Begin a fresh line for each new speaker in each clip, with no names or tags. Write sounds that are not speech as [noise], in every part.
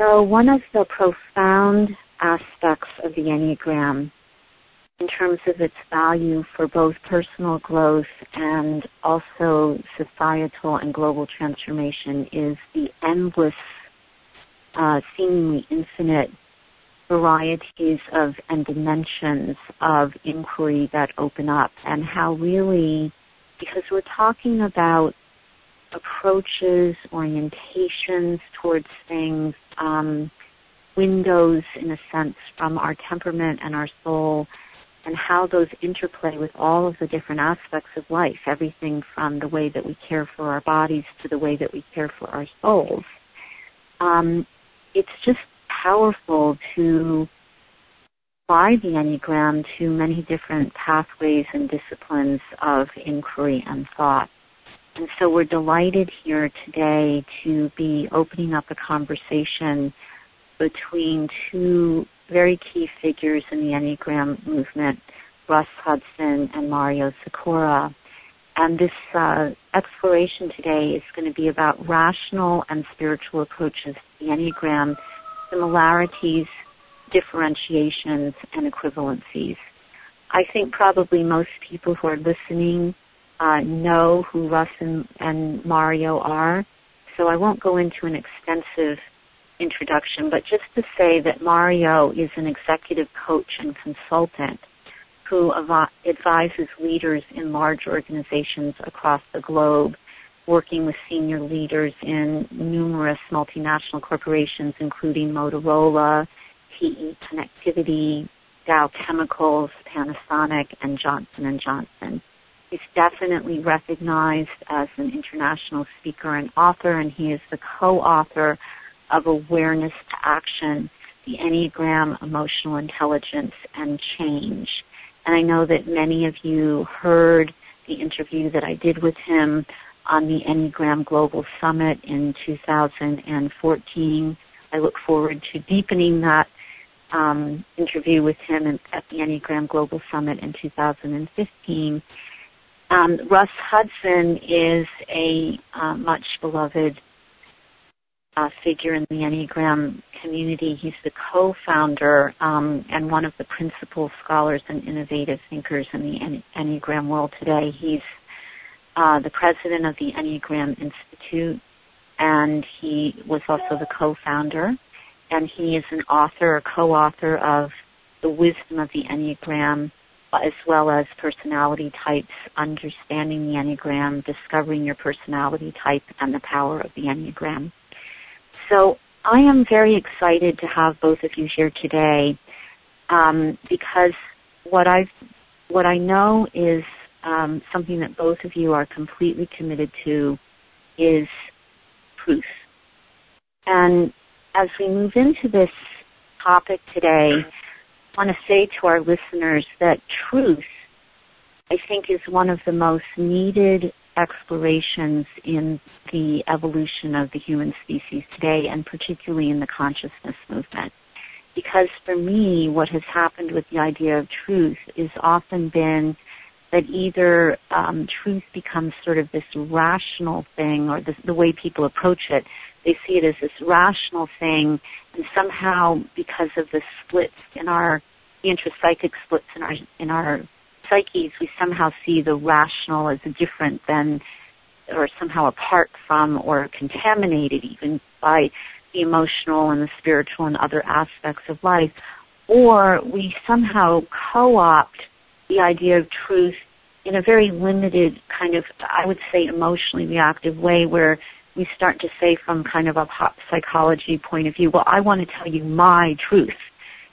So one of the profound aspects of the Enneagram in terms of its value for both personal growth and also societal and global transformation is the endless, uh, seemingly infinite varieties of and dimensions of inquiry that open up and how really, because we're talking about approaches, orientations towards things, um, windows in a sense from our temperament and our soul and how those interplay with all of the different aspects of life, everything from the way that we care for our bodies to the way that we care for our souls. Um, it's just powerful to apply the Enneagram to many different pathways and disciplines of inquiry and thought. And so we're delighted here today to be opening up a conversation between two very key figures in the Enneagram movement, Russ Hudson and Mario Sikora. And this uh, exploration today is going to be about rational and spiritual approaches to the Enneagram, similarities, differentiations, and equivalencies. I think probably most people who are listening uh, know who Russ and, and Mario are, so I won't go into an extensive introduction, but just to say that Mario is an executive coach and consultant who advises leaders in large organizations across the globe, working with senior leaders in numerous multinational corporations, including Motorola, TE Connectivity, Dow Chemicals, Panasonic, and Johnson & Johnson. He's definitely recognized as an international speaker and author, and he is the co-author of awareness to action, the Enneagram, emotional intelligence, and change. And I know that many of you heard the interview that I did with him on the Enneagram Global Summit in 2014. I look forward to deepening that um, interview with him at the Enneagram Global Summit in 2015. Um, Russ Hudson is a uh, much beloved uh, figure in the Enneagram community. He's the co-founder um, and one of the principal scholars and innovative thinkers in the Enneagram world today. He's uh, the president of the Enneagram Institute, and he was also the co-founder. And he is an author, co-author of The Wisdom of the Enneagram, as well as personality types, understanding the Enneagram, discovering your personality type, and the power of the Enneagram. So I am very excited to have both of you here today um, because what I what I know is um, something that both of you are completely committed to is truth. And as we move into this topic today, want to say to our listeners that truth, I think, is one of the most needed explorations in the evolution of the human species today, and particularly in the consciousness movement. Because for me, what has happened with the idea of truth is often been that either um, truth becomes sort of this rational thing, or this, the way people approach it, they see it as this rational thing, and somehow because of the splits in our the intrapsychic splits in our in our psyches, we somehow see the rational as different than, or somehow apart from, or contaminated even by the emotional and the spiritual and other aspects of life. Or we somehow co-opt the idea of truth in a very limited kind of, I would say, emotionally reactive way where we start to say from kind of a pop psychology point of view, well, I want to tell you my truth.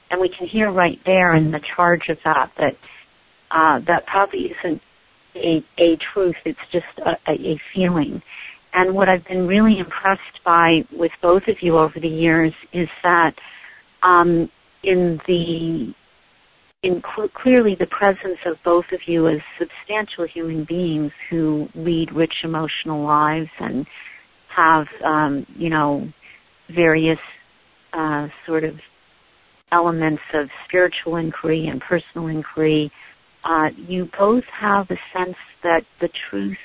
And we can hear right there in the charge of that that uh, that probably isn't a, a truth. It's just a, a feeling. And what I've been really impressed by with both of you over the years is that um, in the in cl- clearly the presence of both of you as substantial human beings who lead rich emotional lives and have um, you know various uh, sort of elements of spiritual inquiry and personal inquiry uh, you both have a sense that the truth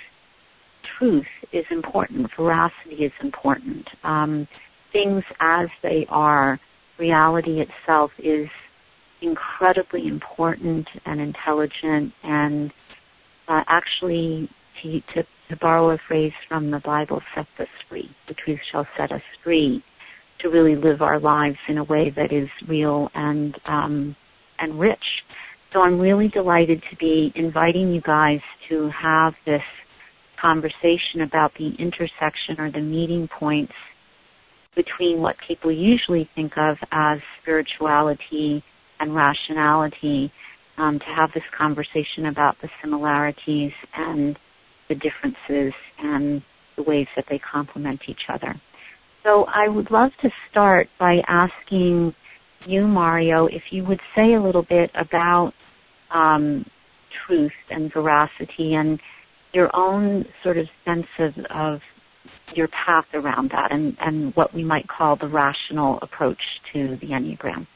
truth is important, veracity is important. Um, things as they are, reality itself is incredibly important and intelligent and uh, actually to, to, to borrow a phrase from the Bible, set us free. The truth shall set us free to really live our lives in a way that is real and um, and rich. So I'm really delighted to be inviting you guys to have this conversation about the intersection or the meeting points between what people usually think of as spirituality and rationality, um, to have this conversation about the similarities and the differences and the ways that they complement each other. So I would love to start by asking you, Mario, if you would say a little bit about um, truth and veracity and your own sort of sense of, of your path around that and, and what we might call the rational approach to the Enneagram.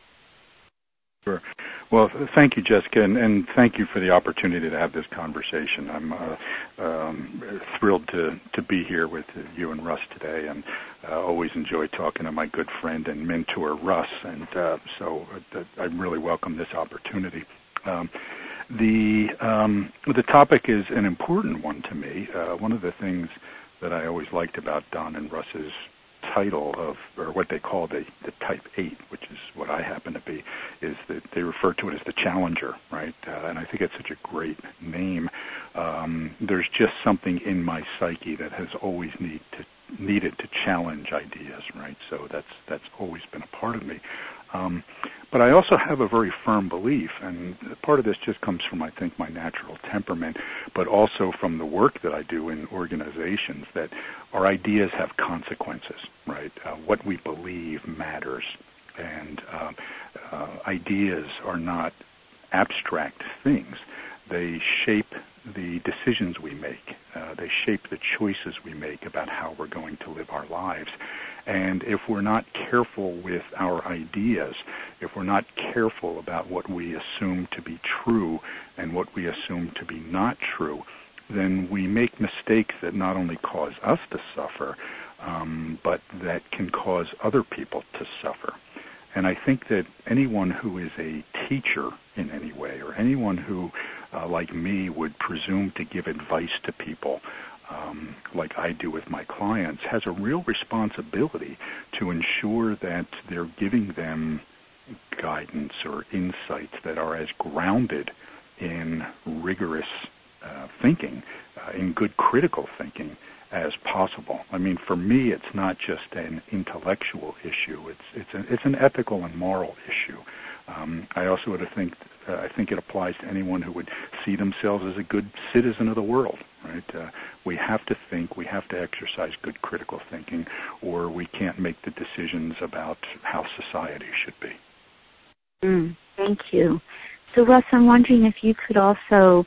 Sure. Well, thank you, Jessica, and, and, thank you for the opportunity to have this conversation. I'm uh, um, thrilled to, to be here with you and Russ today, and uh, always enjoy talking to my good friend and mentor, Russ, and uh, so uh, I really welcome this opportunity. Um, the um, the topic is an important one to me. Uh, one of the things that I always liked about Don and Russ's title of, or what they call the, the Type 8, which is what I happen to be, is that they refer to it as the Challenger, right? Uh, and I think it's such a great name. Um, there's just something in my psyche that has always need to needed to challenge ideas, right? So that's that's always been a part of me. Um, but I also have a very firm belief, and part of this just comes from, I think, my natural temperament, but also from the work that I do in organizations, that our ideas have consequences, right? Uh, what we believe matters, and uh, uh, ideas are not abstract things. They shape the decisions we make. Uh, they shape the choices we make about how we're going to live our lives. And if we're not careful with our ideas, if we're not careful about what we assume to be true and what we assume to be not true, then we make mistakes that not only cause us to suffer, um, but that can cause other people to suffer. And I think that anyone who is a teacher in any way, or anyone who, uh, like me, would presume to give advice to people, um, like I do with my clients, has a real responsibility to ensure that they're giving them guidance or insights that are as grounded in rigorous uh, thinking, uh, in good critical thinking, as possible. I mean, for me, it's not just an intellectual issue; it's it's an it's an ethical and moral issue. Um, I also would have think uh, I think it applies to anyone who would see themselves as a good citizen of the world. Right? Uh, we have to think, we have to exercise good critical thinking, or we can't make the decisions about how society should be.
Mm, thank you. So, Russ, I'm wondering if you could also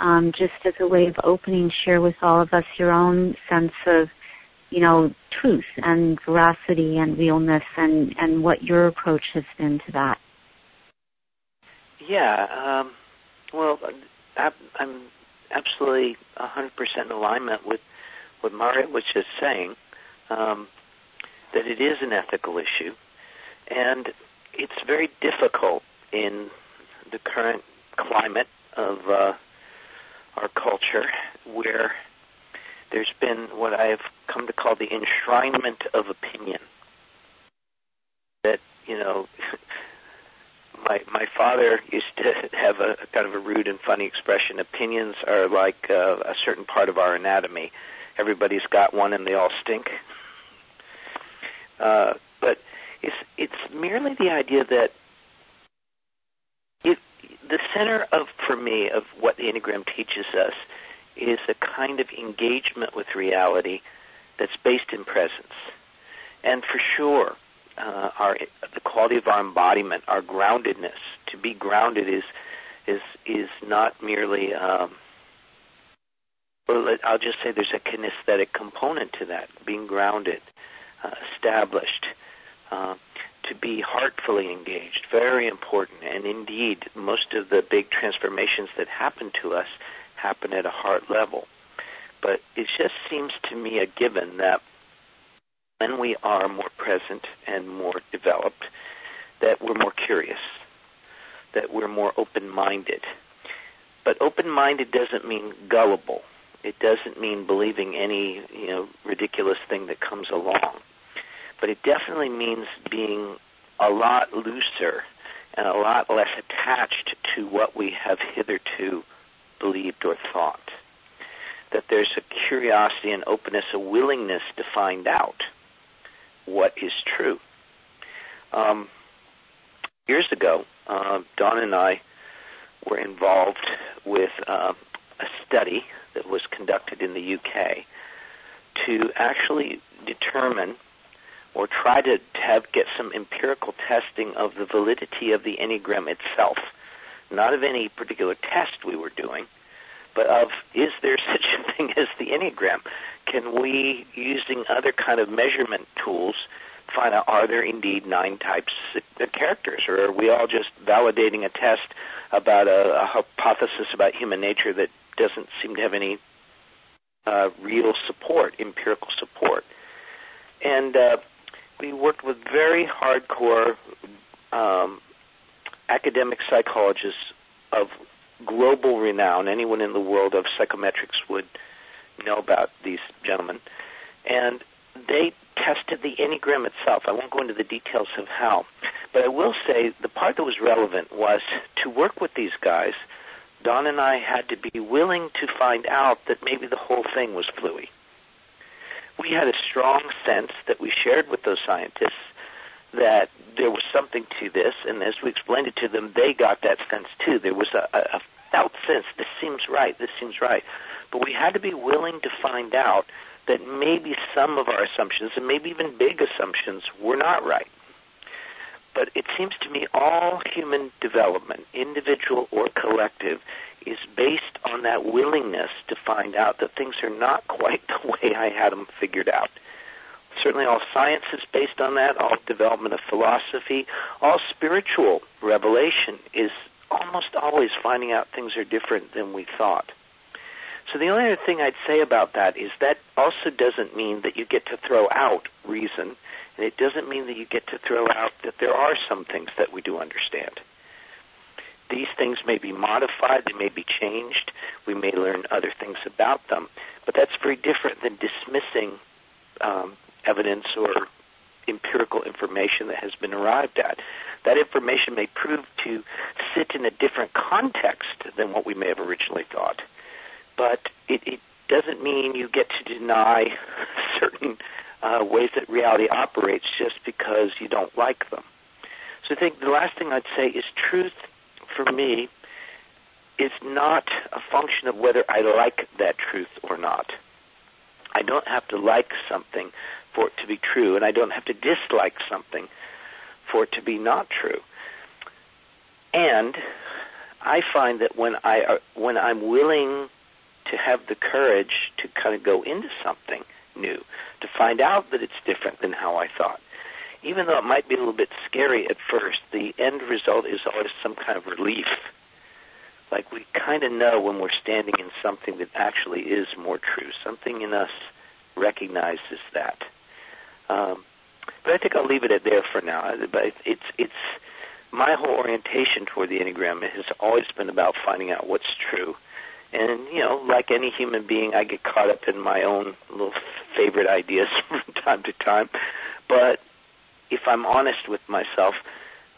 um, just as a way of opening, share with all of us your own sense of, you know, truth and veracity and realness and, and what your approach has been to that.
Yeah, um, well, I'm absolutely 100% in alignment with what Mario was just saying, um, that it is an ethical issue, and it's very difficult in the current climate of uh, our culture where there's been what I have come to call the enshrinement of opinion. That, you know, [laughs] my my father used to have a, kind of a rude and funny expression. Opinions are like uh, a certain part of our anatomy. Everybody's got one, and they all stink. Uh, but it's it's merely the idea that the center of, for me, of what the Enneagram teaches us is a kind of engagement with reality that's based in presence. And for sure, uh, our the quality of our embodiment, our groundedness. To be grounded is is is not merely. Um, well, I'll just say there's a kinesthetic component to that. Being grounded, uh, established, uh, to be heartfully engaged, very important. And indeed, most of the big transformations that happen to us happen at a heart level. But it just seems to me a given that when we are more present and more developed, that we're more curious, that we're more open-minded. But open-minded doesn't mean gullible. It doesn't mean believing any, you know, ridiculous thing that comes along. But it definitely means being a lot looser and a lot less attached to what we have hitherto believed or thought. That there's a curiosity and openness, a willingness to find out what is true. Um, years ago, uh, Don and I were involved with uh, a study that was conducted in the UK to actually determine or try to have get some empirical testing of the validity of the enneagram itself, not of any particular test we were doing, but of is there [laughs] such a thing as the enneagram? Can we, using other kind of measurement tools, find out are there indeed nine types of characters, or are we all just validating a test about a, a hypothesis about human nature that doesn't seem to have any uh, real support, empirical support? And uh, we worked with very hardcore um, academic psychologists of global renown. Anyone in the world of psychometrics would know about these gentlemen. And they tested the Enneagram itself. I won't go into the details of how. But I will say the part that was relevant was to work with these guys, Don and I had to be willing to find out that maybe the whole thing was fluey. We had a strong sense that we shared with those scientists that there was something to this, and as we explained it to them, they got that sense too. There was a, a felt sense, this seems right, this seems right. But we had to be willing to find out that maybe some of our assumptions, and maybe even big assumptions, were not right. But it seems to me all human development, individual or collective, is based on that willingness to find out that things are not [laughs] quite the way I had them figured out. Certainly, all science is based on that, all development of philosophy, all spiritual revelation is almost always finding out things are different than we thought. So the only other thing I'd say about that is that also doesn't mean that you get to throw out reason, and it doesn't mean that you get to throw out that there are some things that we do understand. These things may be modified, they may be changed, we may learn other things about them, but that's very different than dismissing um, evidence or empirical information that has been arrived at. That information may prove to sit in a different context than what we may have originally thought but it, it doesn't mean you get to deny [laughs] certain uh, ways that reality operates just because you don't like them. So I think the last thing I'd say is truth for me is not a function of whether I like that truth or not. I don't have to like something for it to be true, and I don't have to dislike something for it to be not true. And I find that when I uh, when I'm willing to have the courage to kind of go into something new, to find out that it's different than how I thought. Even though it might be a little bit scary at first, the end result is always some kind of relief. Like we kind of know when we're standing in something that actually is more true. Something in us recognizes that. Um, but I think I'll leave it at there for now. But it's it's my whole orientation toward the enneagram has always been about finding out what's true and you know, like any human being, I get caught up in my own little favorite ideas [laughs] from time to time. But if I'm honest with myself,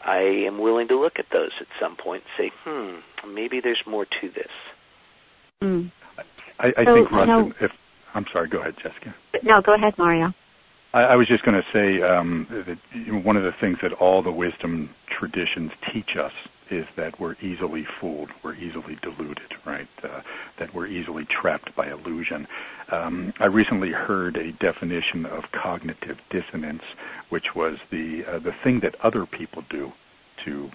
I am willing to look at those at some point and say, hmm, maybe there's more to this.
Mm.
I, I so, think, Russ, if I'm sorry, go ahead, Jessica.
No, go ahead, Mario.
I, was just going to say um, that one of the things that all the wisdom traditions teach us is that we're easily fooled, we're easily deluded, right? Uh, that we're easily trapped by illusion. Um, I recently heard a definition of cognitive dissonance, which was the uh, the thing that other people do to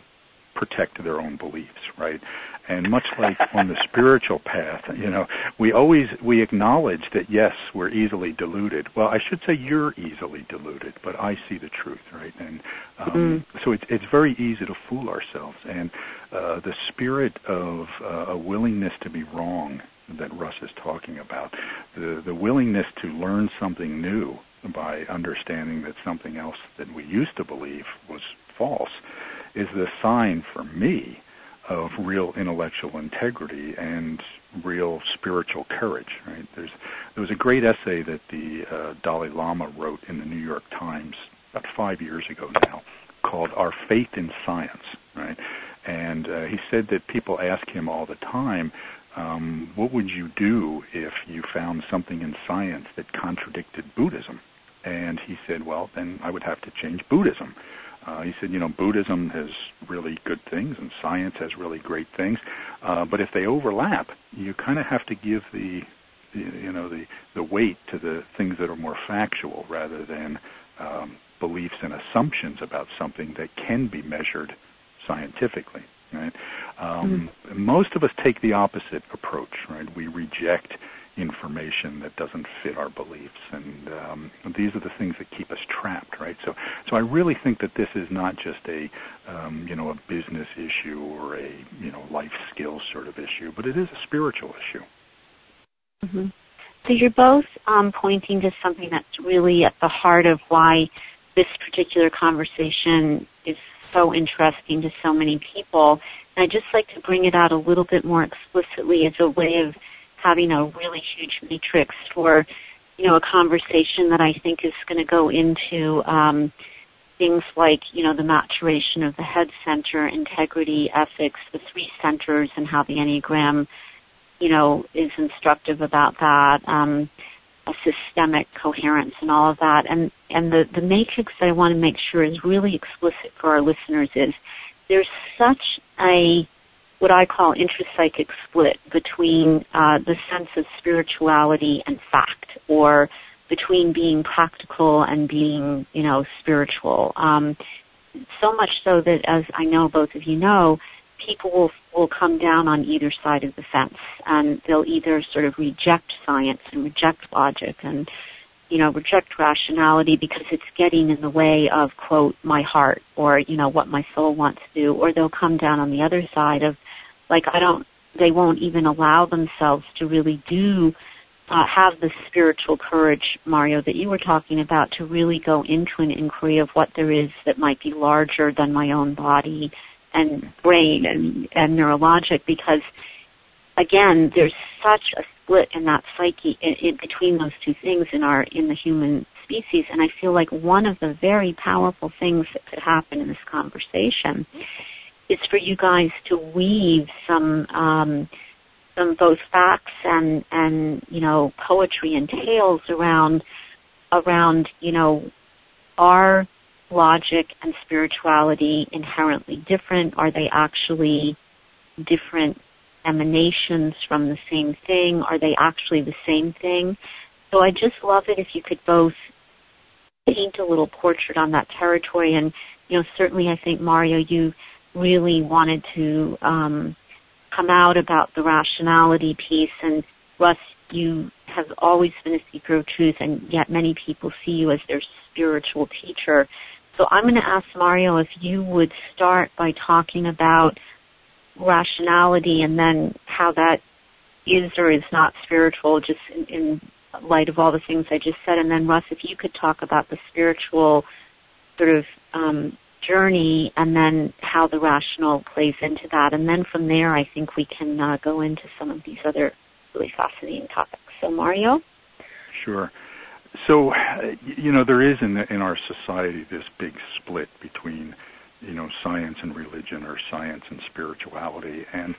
protect their own beliefs, right? And much like on the spiritual path, you know, we always we acknowledge that yes, we're easily deluded. Well, I should say you're easily deluded, but I see the truth, right? And um, mm so it's it's very easy to fool ourselves. And uh, the spirit of uh, a willingness to be wrong that Russ is talking about, the the willingness to learn something new by understanding that something else that we used to believe was false is the sign for me of real intellectual integrity and real spiritual courage. Right? There's there was a great essay that the uh, Dalai Lama wrote in the New York Times about five years ago now, called "Our Faith in Science." Right? And uh, he said that people ask him all the time, um, "What would you do if you found something in science that contradicted Buddhism?" And he said, "Well, then I would have to change Buddhism." Uh, he said, you know, Buddhism has really good things and science has really great things, uh, but if they overlap, you kind of have to give the, the, you know, the the weight to the things that are more factual rather than um, beliefs and assumptions about something that can be measured scientifically. Right? Um, mm-hmm. Most of us take the opposite approach. Right? We reject information that doesn't fit our beliefs, and um, these are the things that keep us trapped, right? So, so I really think that this is not just a, um, you know, a business issue or a, you know, life skills sort of issue, but it is a spiritual issue.
Mm-hmm. So you're both um, pointing to something that's really at the heart of why this particular conversation is so interesting to so many people. And I'd just like to bring it out a little bit more explicitly as a way of having a really huge matrix for you know a conversation that I think is going to go into um, things like you know the maturation of the head center, integrity, ethics, the three centers, and how the enneagram you know is instructive about that. Um, a systemic coherence and all of that. And and the the matrix that I want to make sure is really explicit for our listeners is there's such a what I call intrapsychic split between uh, the sense of spirituality and fact, or between being practical and being, you know, spiritual. Um, so much so that, as I know both of you know, people will will come down on either side of the fence, and they'll either sort of reject science and reject logic and you know, reject rationality because it's getting in the way of, quote, my heart or, you know, what my soul wants to do. Or they'll come down on the other side of, like, I don't, they won't even allow themselves to really do, uh, have the spiritual courage, Mario, that you were talking about to really go into an inquiry of what there is that might be larger than my own body and brain and, and neurologic because again, there's such a split in that psyche in, in between those two things in our in the human species, and I feel like one of the very powerful things that could happen in this conversation is for you guys to weave some um, some both facts and and you know poetry and tales around around you know are logic and spirituality inherently different? Are they actually different emanations from the same thing? Are they actually the same thing? So I just love it if you could both paint a little portrait on that territory. And, you know, certainly I think, Mario, you really wanted to um, come out about the rationality piece. And Russ, you have always been a seeker of truth, and yet many people see you as their spiritual teacher. So I'm going to ask Mario if you would start by talking about rationality and then how that is or is not spiritual just in, in light of all the things I just said. And then Russ, if you could talk about the spiritual sort of um, journey and then how the rational plays into that. And then from there, I think we can uh, go into some of these other really fascinating topics. So Mario?
Sure. So, you know, there is in, the, in our society this big split between you know science and religion or science and spirituality and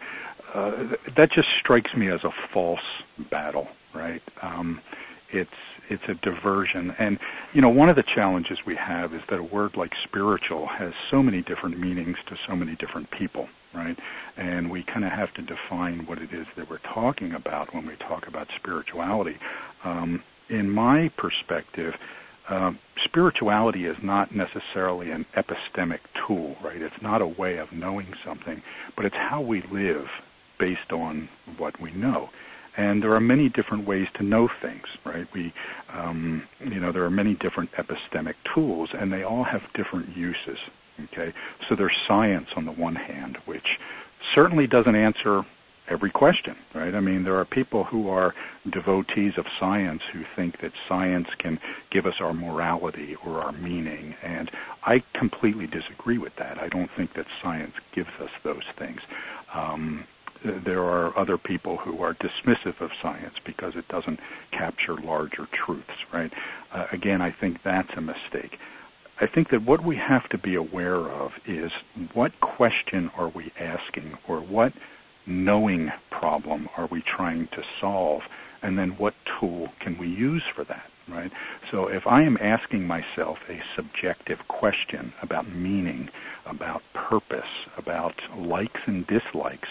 uh, that just strikes me as a false battle right um, it's it's a diversion and you know one of the challenges we have is that a word like spiritual has so many different meanings to so many different people right and we kind of have to define what it is that we're talking about when we talk about spirituality um, in my perspective um, spirituality is not necessarily an epistemic tool, right? It's not a way of knowing something, but it's how we live based on what we know. And there are many different ways to know things, right? We, um, you know, there are many different epistemic tools, and they all have different uses. Okay, so there's science on the one hand, which certainly doesn't answer every question, right? I mean, there are people who are devotees of science who think that science can give us our morality or our meaning, and I completely disagree with that. I don't think that science gives us those things. Um, there are other people who are dismissive of science because it doesn't capture larger truths, right? Uh, again, I think that's a mistake. I think that what we have to be aware of is what question are we asking or what knowing problem are we trying to solve and then what tool can we use for that right so if i am asking myself a subjective question about meaning about purpose about likes and dislikes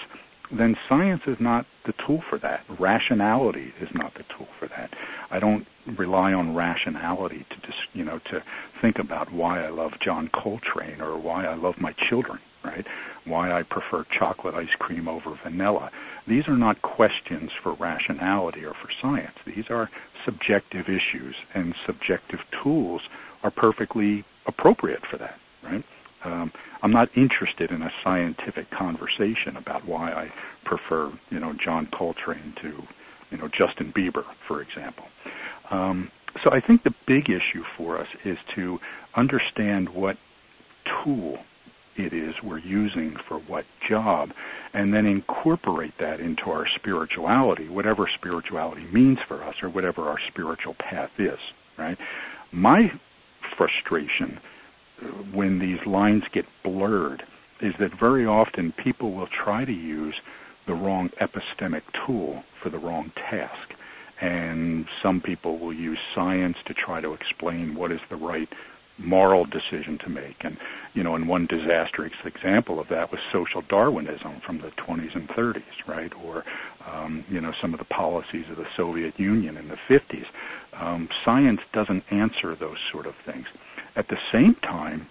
then science is not the tool for that. Rationality is not the tool for that. I don't rely on rationality to just, you know, to think about why I love John Coltrane or why I love my children, right? Why I prefer chocolate ice cream over vanilla. These are not questions for rationality or for science. These are subjective issues and subjective tools are perfectly appropriate for that, right? Um, I'm not interested in a scientific conversation about why I prefer, you know, John Coltrane to, you know, Justin Bieber, for example. Um, so I think the big issue for us is to understand what tool it is we're using for what job, and then incorporate that into our spirituality, whatever spirituality means for us, or whatever our spiritual path is. Right? My frustration when these lines get blurred is that very often people will try to use the wrong epistemic tool for the wrong task. And some people will use science to try to explain what is the right moral decision to make. And, you know, and one disastrous example of that was social Darwinism from the 20s and 30s, right? Or, um, you know, some of the policies of the Soviet Union in the 50s. Um, science doesn't answer those sort of things. At the same time,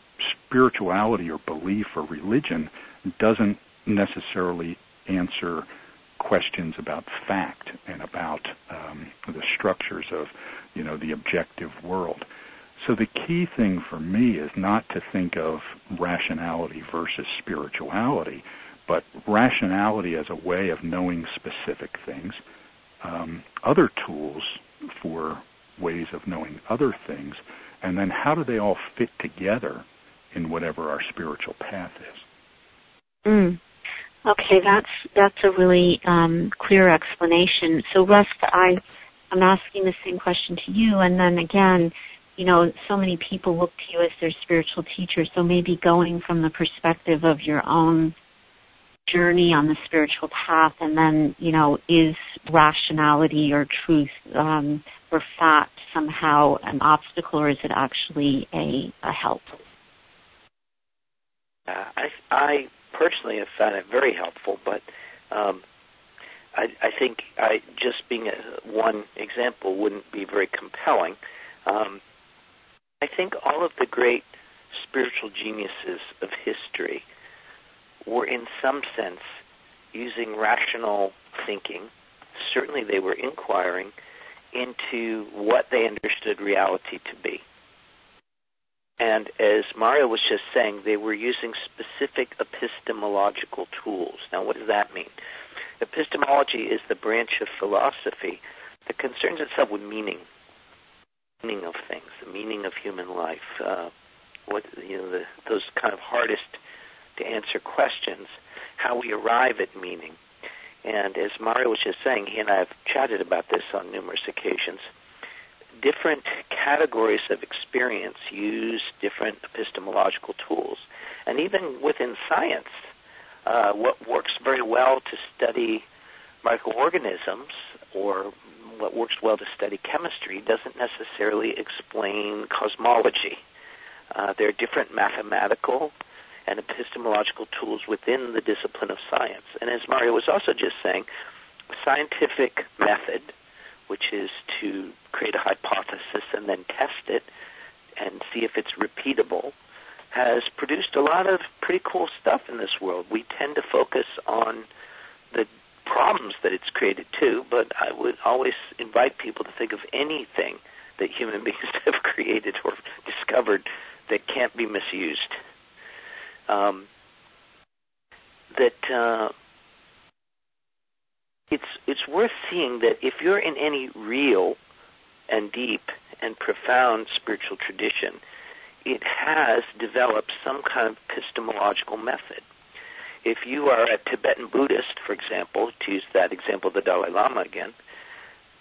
spirituality or belief or religion doesn't necessarily answer questions about fact and about um, the structures of, you know, the objective world. So the key thing for me is not to think of rationality versus spirituality, but rationality as a way of knowing specific things. Um, other tools for ways of knowing other things and then how do they all fit together in whatever our spiritual path is?
Mm. Okay, that's that's a really um, clear explanation. So, Russ, I I'm asking the same question to you, and then again, you know, so many people look to you as their spiritual teacher. So maybe going from the perspective of your own journey on the spiritual path, and then you know, is rationality or truth um, or fact somehow an obstacle, or is it actually a, a help?
Uh, I, I personally have found it very helpful, but um, I, I think I just being a, one example wouldn't be very compelling. Um, I think all of the great spiritual geniuses of history were, in some sense, using rational thinking. Certainly, they were inquiring into what they understood reality to be. And as Mario was just saying, they were using specific epistemological tools. Now, what does that mean? Epistemology is the branch of philosophy that concerns itself with meaning, meaning of things, the meaning of human life, uh, what you know, the, those kind of hardest to answer questions, how we arrive at meaning. And as Mario was just saying, he and I have chatted about this on numerous occasions. Different categories of experience use different epistemological tools. And even within science, uh, what works very well to study microorganisms or what works well to study chemistry doesn't necessarily explain cosmology. Uh, there are different mathematical and epistemological tools within the discipline of science. And as Mario was also just saying, scientific method, which is to create a hypothesis and then test it and see if it's repeatable, has produced a lot of pretty cool stuff in this world. We tend to focus on the problems that it's created too, but I would always invite people to think of anything that human [laughs] beings have created or discovered that can't be misused um, that uh, it's it's worth seeing that if you're in any real and deep and profound spiritual tradition, it has developed some kind of epistemological method. If you are a Tibetan Buddhist, for example, to use that example of the Dalai Lama again,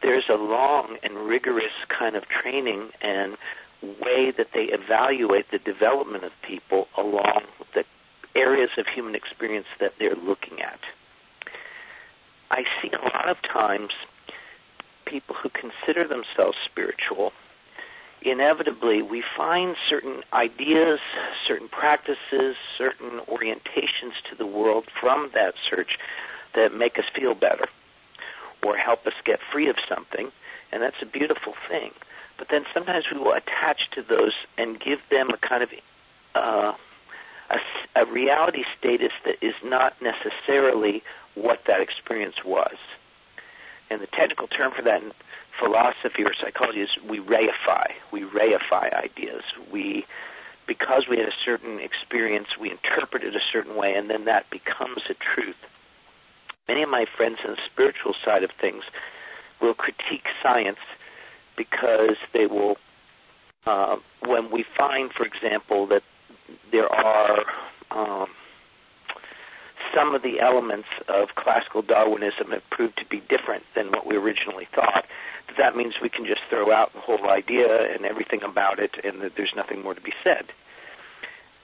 there's a long and rigorous kind of training and way that they evaluate the development of people along the areas of human experience that they're looking at. I see a lot of times people who consider themselves spiritual, inevitably we find certain ideas, certain practices, certain orientations to the world from that search that make us feel better or help us get free of something, and that's a beautiful thing. But then sometimes we will attach to those and give them a kind of uh, a, a reality status that is not necessarily what that experience was. And the technical term for that in philosophy or psychology is we reify. We reify ideas. We, because we had a certain experience, we interpret it a certain way, and then that becomes a truth. Many of my friends on the spiritual side of things will critique science because they will, uh, when we find, for example, that there are um, some of the elements of classical Darwinism have proved to be different than what we originally thought, that that means we can just throw out the whole idea and everything about it and that there's nothing more to be said.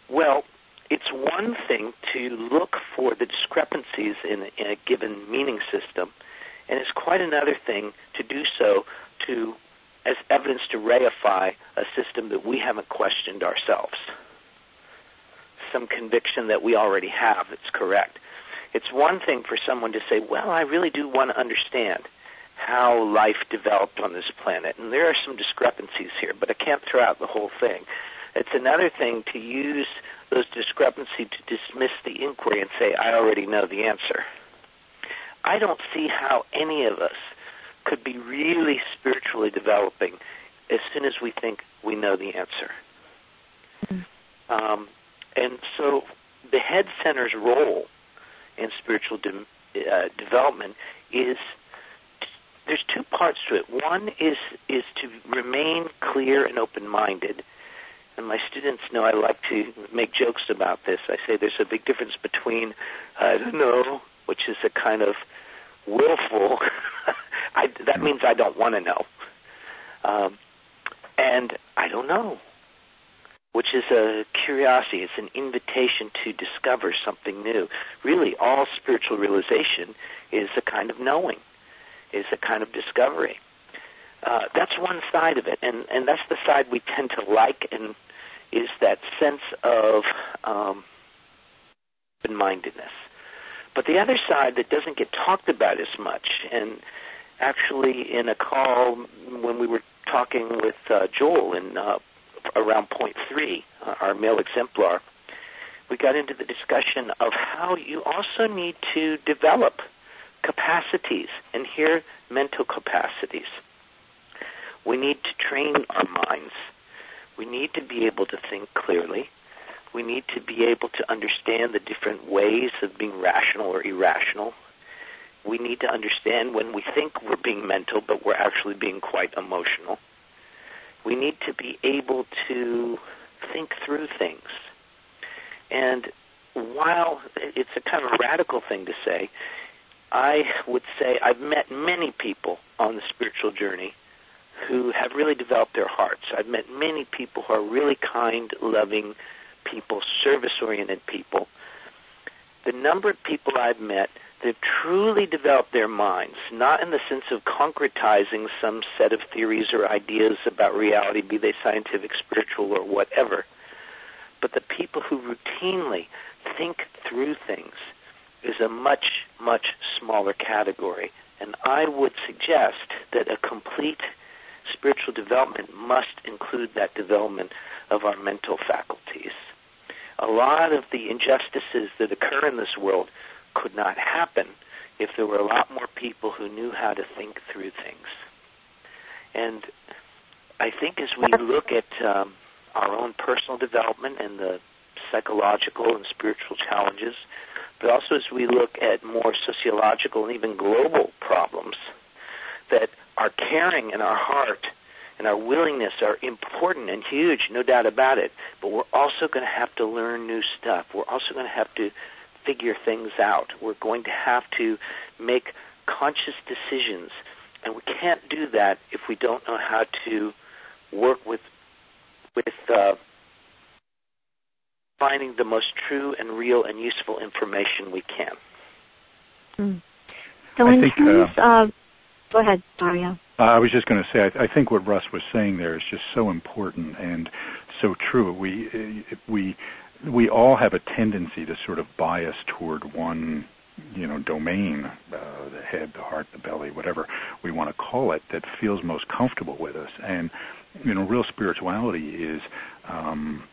Well, it's one thing to look for the discrepancies in, in a given meaning system, and it's quite another thing to do so to as evidence to reify a system that we haven't questioned ourselves some conviction that we already have that's correct. It's one thing for someone to say, well, I really do want to understand how life developed on this planet, and there are some discrepancies here, but I can't throw out the whole thing. It's another thing to use those discrepancies to dismiss the inquiry and say, I already know the answer. I don't see how any of us could be really spiritually developing as soon as we think we know the answer. Mm-hmm. Um, and so the head center's role in spiritual de- uh, development is there's two parts to it. One is is to remain clear and open-minded. And my students know I like to make jokes about this. I say there's a big difference between I don't know, which is a kind of willful. [laughs] I, that means I don't want to know. Um, and I don't know, which is a curiosity. It's an invitation to discover something new. Really, all spiritual realization is a kind of knowing, is a kind of discovery. Uh, that's one side of it, and and that's the side we tend to like, and is that sense of um, open-mindedness. But the other side that doesn't get talked about as much, and actually in a call when we were talking with uh, Joel in uh, around point three, uh, our male exemplar, we got into the discussion of how you also need to develop capacities, and here mental capacities. We need to train our minds. We need to be able to think clearly. We need to be able to understand the different ways of being rational or irrational. We need to understand when we think we're being mental, but we're actually being quite emotional we need to be able to think through things. And while it's a kind of radical thing to say, I would say I've met many people on the spiritual journey who have really developed their hearts. I've met many people who are really kind, loving people, service oriented people. The number of people I've met they've truly developed their minds, not in the sense of concretizing some set of theories or ideas about reality, be they scientific, spiritual, or whatever, but the people who routinely think through things is a much, much smaller category. And I would suggest that a complete spiritual development must include that development of our mental faculties. A lot of the injustices that occur in this world could not happen if there were a lot more people who knew how to think through things. And I think as we look at um, our own personal development and the psychological and spiritual challenges but also as we look at more sociological and even global problems, that our caring and our heart and our willingness are important and huge, no doubt about it. But we're also going to have to learn new stuff. We're also going to have to figure things out. We're going to have to make conscious decisions. And we can't do that if we don't know how to work with with uh, finding the most true and real and useful information we can.
Mm. So, I in think, terms uh, of, go ahead, Mario.
Uh, I was just going to say, I, I think what Russ was saying there is just so important and so true. We we we all have a tendency to sort of bias toward one you know domain uh, the head the heart the belly whatever we want to call it that feels most comfortable with us and you know real spirituality is um,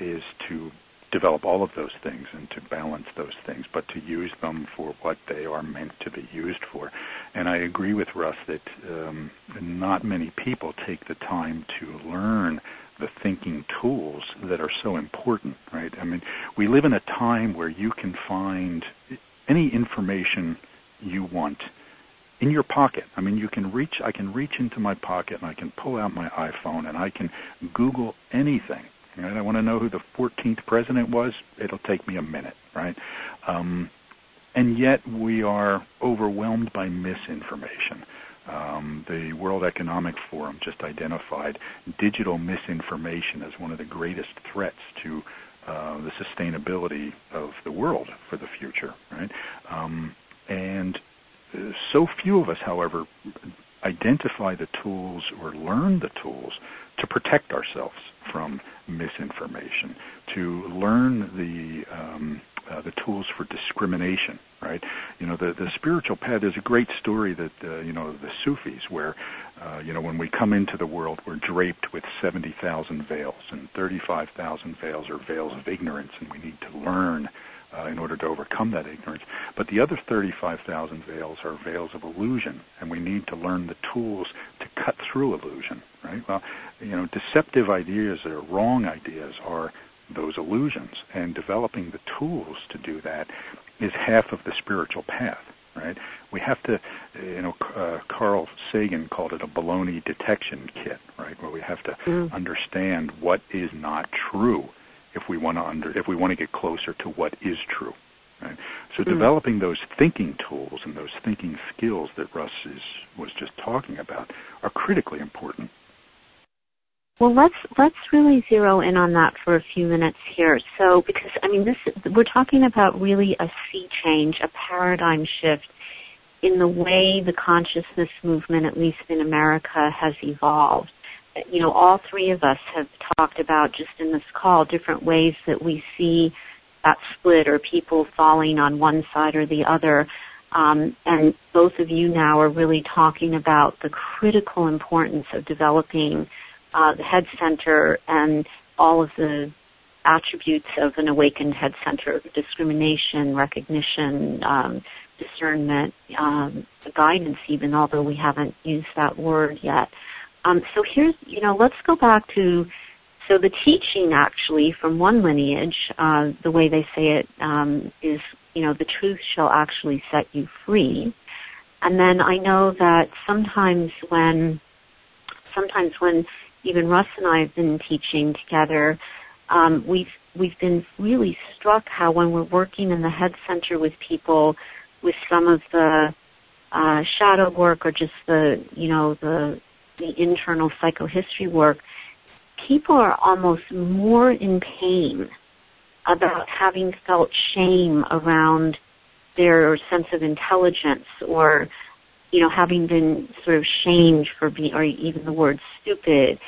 is to develop all of those things and to balance those things, but to use them for what they are meant to be used for. And I agree with Russ that um, not many people take the time to learn the thinking tools that are so important, right? I mean, we live in a time where you can find any information you want in your pocket. I mean, you can reach, I can reach into my pocket and I can pull out my iPhone and I can Google anything. Right? I want to know who the 14th president was. It'll take me a minute, right? Um, and yet we are overwhelmed by misinformation. Um, the World Economic Forum just identified digital misinformation as one of the greatest threats to uh, the sustainability of the world for the future, right? Um, and uh, so few of us, however, identify the tools or learn the tools to protect ourselves from misinformation, to learn the um, uh, the tools for discrimination. Right? You know, the the spiritual path. There's a great story that uh, you know the Sufis, where uh, you know when we come into the world, we're draped with seventy thousand veils, and thirty-five thousand veils are veils of ignorance, and we need to learn uh, in order to overcome that ignorance. But the other 35,000 veils are veils of illusion, and we need to learn the tools to cut through illusion. Right? Well, you know, deceptive ideas or wrong ideas are those illusions, and developing the tools to do that is half of the spiritual path. Right? We have to, you know, uh, Carl Sagan called it a baloney detection kit, right? Where we have to mm. understand what is not true if we want to under if we want to get closer to what is true. Right? So mm developing those thinking tools and those thinking skills that Russ is, was just talking about are critically important.
Well, let's let's really zero in on that for a few minutes here. So, because I mean, this we're talking about really a sea change, a paradigm shift in the way the consciousness movement, at least in America, has evolved you know, all three of us have talked about just in this call different ways that we see that split or people falling on one side or the other. Um, and both of you now are really talking about the critical importance of developing uh, the head center and all of the attributes of an awakened head center, discrimination, recognition, um, discernment, um, guidance even, although we haven't used that word yet. Um, so here's, you know, let's go back to, so the teaching actually from one lineage, uh, the way they say it um, is, you know, the truth shall actually set you free. And then I know that sometimes when, sometimes when even Russ and I have been teaching together, um, we've we've been really struck how when we're working in the head center with people with some of the uh, shadow work or just the you know the the internal psychohistory work, people are almost more in pain about having felt shame around their sense of intelligence or you know having been sort of shamed for being or even the word stupid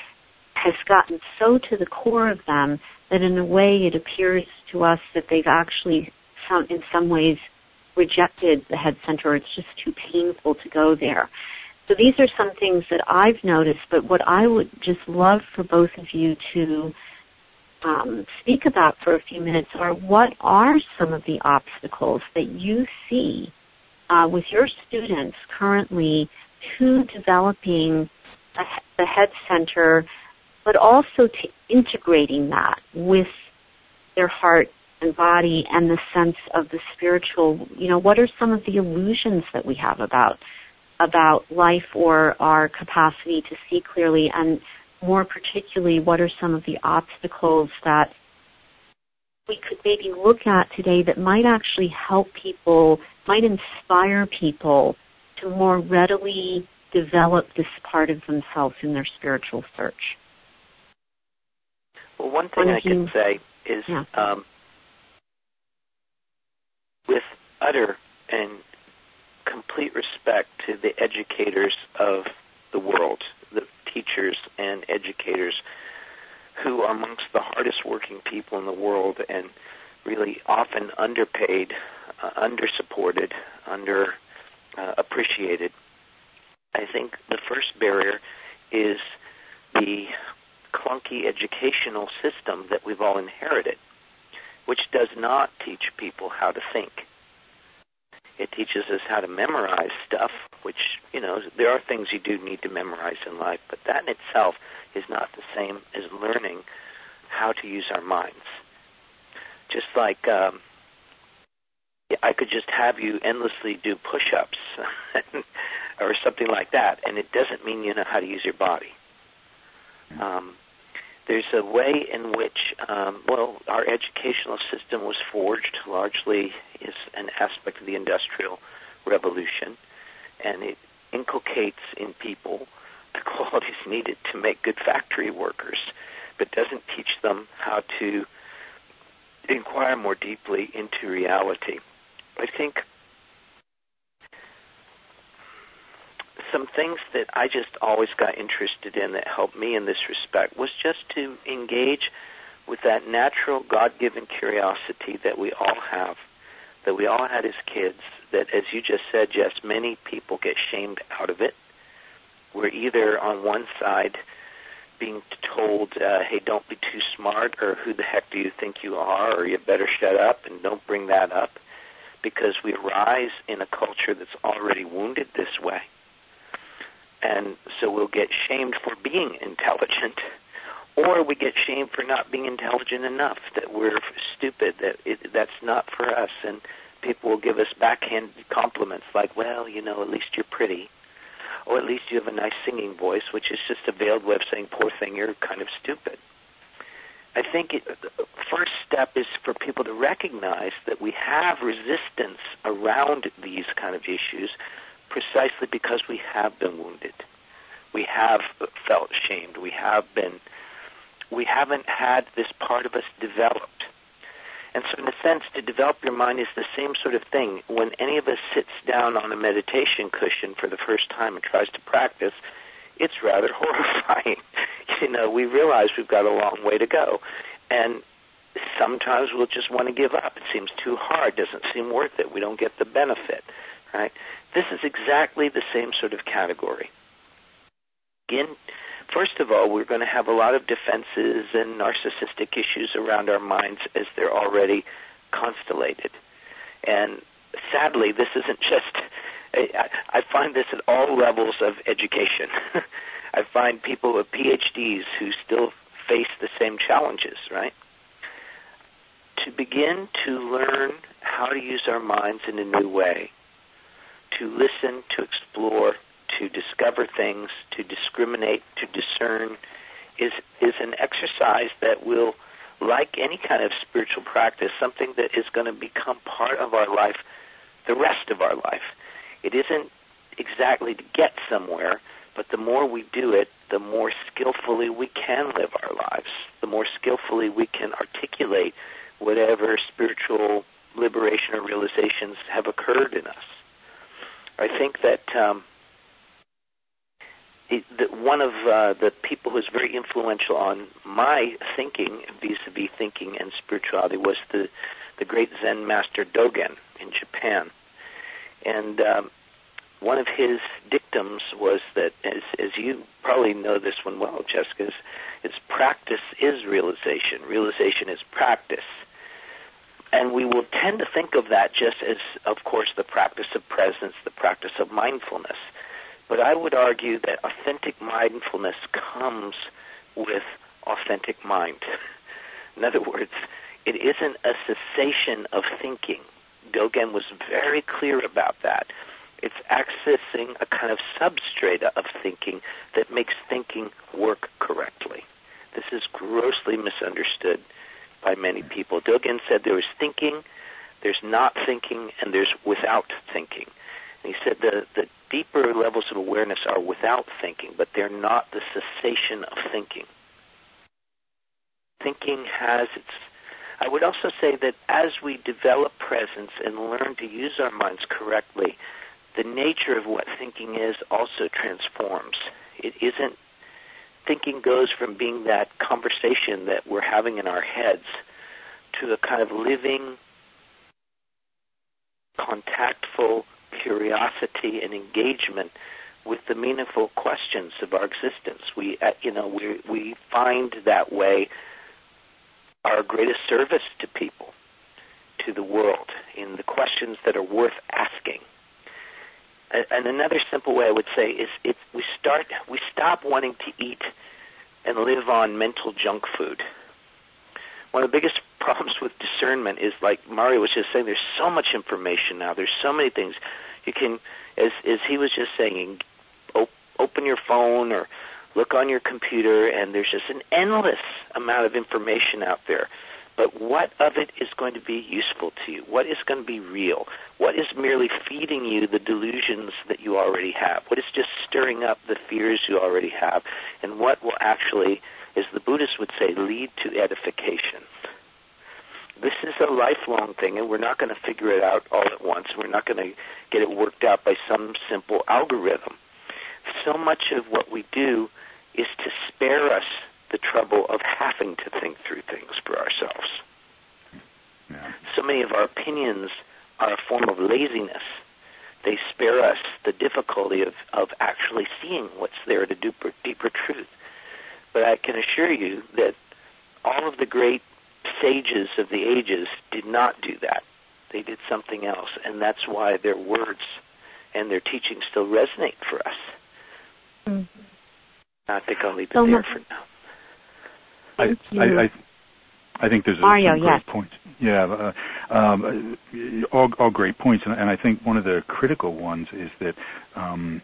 has gotten so to the core of them that in a way it appears to us that they've actually some in some ways rejected the head center. It's just too painful to go there. So these are some things that I've noticed, but what I would just love for both of you to um, speak about for a few minutes are what are some of the obstacles that you see uh, with your students currently to developing a, the head center, but also to integrating that with their heart and body and the sense of the spiritual, you know, what are some of the illusions that we have about about life or our capacity to see clearly and more particularly what are some of the obstacles that we could maybe look at today that might actually help people, might inspire people to more readily develop this part of themselves in their spiritual search?
Well, one thing I can say is yeah. um, with utter and complete respect to the educators of the world, the teachers and educators who are amongst the hardest working people in the world and really often underpaid, uh, undersupported, under uh, appreciated. I think the first barrier is the clunky educational system that we've all inherited, which does not teach people how to think. It teaches us how to memorize stuff, which, you know, there are things you do need to memorize in life, but that in itself is not the same as learning how to use our minds. Just like um, I could just have you endlessly do push-ups [laughs] or something like that, and it doesn't mean you know how to use your body. Um, there's a way in which, um, well, our educational system was forged largely is an aspect of the Industrial Revolution, and it inculcates in people [laughs] the qualities needed to make good factory workers, but doesn't teach them how to inquire more deeply into reality. I think some things that I just always got interested in that helped me in this respect was just to engage with that natural God-given curiosity that we all have, that we all had as kids, that as you just said, Jess, many people get shamed out of it. We're either on one side being told, uh, hey, don't be too smart, or who the heck do you think you are, or you better shut up and don't bring that up, because we rise in a culture that's already wounded this way and so we'll get shamed for being intelligent or we get shamed for not being intelligent enough that we're stupid that it, that's not for us. And people will give us backhand compliments like well you know at least you're pretty. Or at least you have a nice singing voice which is just a veiled way of saying poor thing you're kind of stupid. I think it, the first step is for people to recognize that we have resistance around these kind of issues precisely because we have been wounded. We have felt shamed. We have been, we haven't had this part of us developed. And so, in a sense, to develop your mind is the same sort of thing. When any of us sits down on a meditation cushion for the first time and tries to practice, it's rather [laughs] horrifying. you know, we realize we've got a long way to go. And sometimes we'll just want to give up. It seems too hard, doesn't seem worth it. We don't get the benefit, right? This is exactly the same sort of category. Again, first of all, we're going to have a lot of defenses and narcissistic issues around our minds as they're already constellated. And sadly, this isn't [laughs] just, I, I find this at all levels of education. [laughs] I find people with PhDs who still face the same challenges, right? To begin to learn how to use our minds in a new way to listen, to explore, to discover things, to discriminate, to discern, is is an exercise that will, like any kind of spiritual practice, something that is going to become part of our life the rest of our life. It isn't exactly to get somewhere, but the more we do it, the more skillfully we can live our lives, the more skillfully we can articulate whatever spiritual liberation or realizations have occurred in us. I think that um, it, that one of uh, the people who's very influential on my thinking vis-a-vis thinking and spirituality was the the great Zen master Dogen in Japan, and um, one of his dictums was that, as, as you probably know this one well, Jessica, is, is practice is realization. Realization is practice. And we will tend to think of that just as, of course, the practice of presence, the practice of mindfulness. But I would argue that authentic mindfulness comes with authentic mind. [laughs] In other words, It isn't a cessation of thinking. Dogen was very clear about that. It's accessing a kind of substrata of thinking that makes thinking work correctly. This is grossly misunderstood by many people. Dogen said there is thinking, there's not thinking, and there's without thinking. And he said the, the deeper levels of awareness are without thinking, but they're not the cessation of thinking. Thinking has its. I would also say that as we develop presence and learn to use our minds correctly, the nature of what thinking is also transforms. It isn't thinking goes from being that conversation that we're having in our heads to a kind of living, contactful curiosity and engagement with the meaningful questions of our existence. We, uh, you know, we we find that way our greatest service to people, to the world, in the questions that are worth asking and another simple way I would say is if we start we stop wanting to eat and live on mental junk food. One of the biggest [laughs] problems with discernment is like Mario was just saying there's so much information now. There's so many things you can as as he was just saying op- open your phone or look on your computer and there's just an endless amount of information out there but what of it is going to be useful to you? What is going to be real? What is merely feeding you the delusions that you already have? What is just stirring up the fears you already have? And what will actually, as the Buddhists would say, lead to edification? This is a lifelong thing, and we're not going to figure it out all at once. We're not going to get it worked out by some simple algorithm. So much of what we do is to spare us the trouble of having to think through things for ourselves. Yeah. So many of our opinions are a form of laziness. They spare us the difficulty of, of actually seeing what's there to deeper, deeper truth. But I can assure you that all of the great sages of the ages did not do that. They did something else, and that's why their words and their teachings still resonate for us. Mm-hmm. I think I'll leave it so there for now.
I, I, I think there's a,
Mario,
some
great
yes. points. Yeah, uh, um, all, all great points, and, and I think one of the critical ones is that um,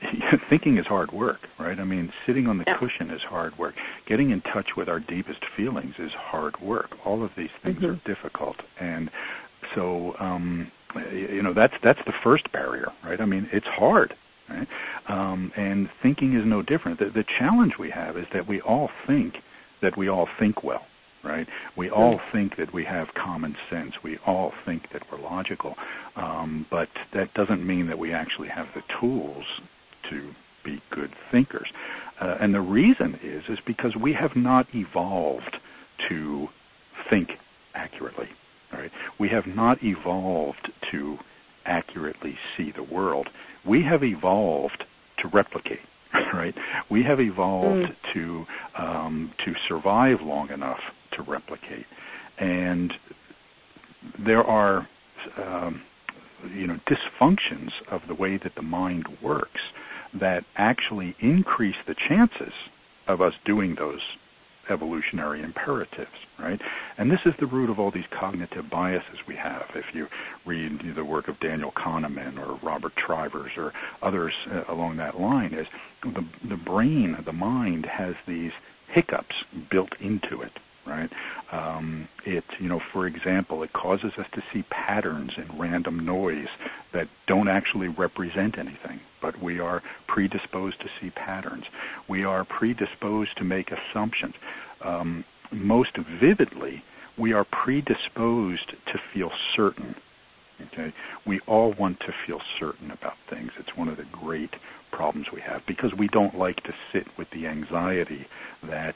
[laughs] thinking is hard work, right? I mean, sitting on the cushion is hard work. Getting in touch with our deepest feelings is hard work. All of these things
mm-hmm.
are difficult, and so um, you know that's that's the first barrier, right? I mean, it's hard. Right? Um, and thinking is no different. The, the challenge we have is that we all think that we all think well, right? We all think that we have common sense. We all think that we're logical, um, but that doesn't mean that we actually have the tools to be good thinkers. Uh, and the reason is is because we have not evolved to think accurately. Right? We have not evolved to accurately see the world. We have evolved to replicate. [laughs] right? We have evolved mm. to um, to survive long enough to replicate, and there are um, you know dysfunctions of the way that the mind works that actually increase the chances of us doing those evolutionary imperatives, right? And this is the root of all these cognitive biases we have. If you read the work of Daniel Kahneman or Robert Trivers or others uh, along that line, is the the brain, the mind has these hiccups built into it, right? Um, it, you know, for example, it causes us to see patterns in random noise that don't actually represent anything, but we are predisposed to see patterns. We are predisposed to make assumptions. Um, most vividly, we are predisposed to feel certain. Okay, we all want to feel certain about things. It's one of the great problems we have because we don't like to sit with the anxiety that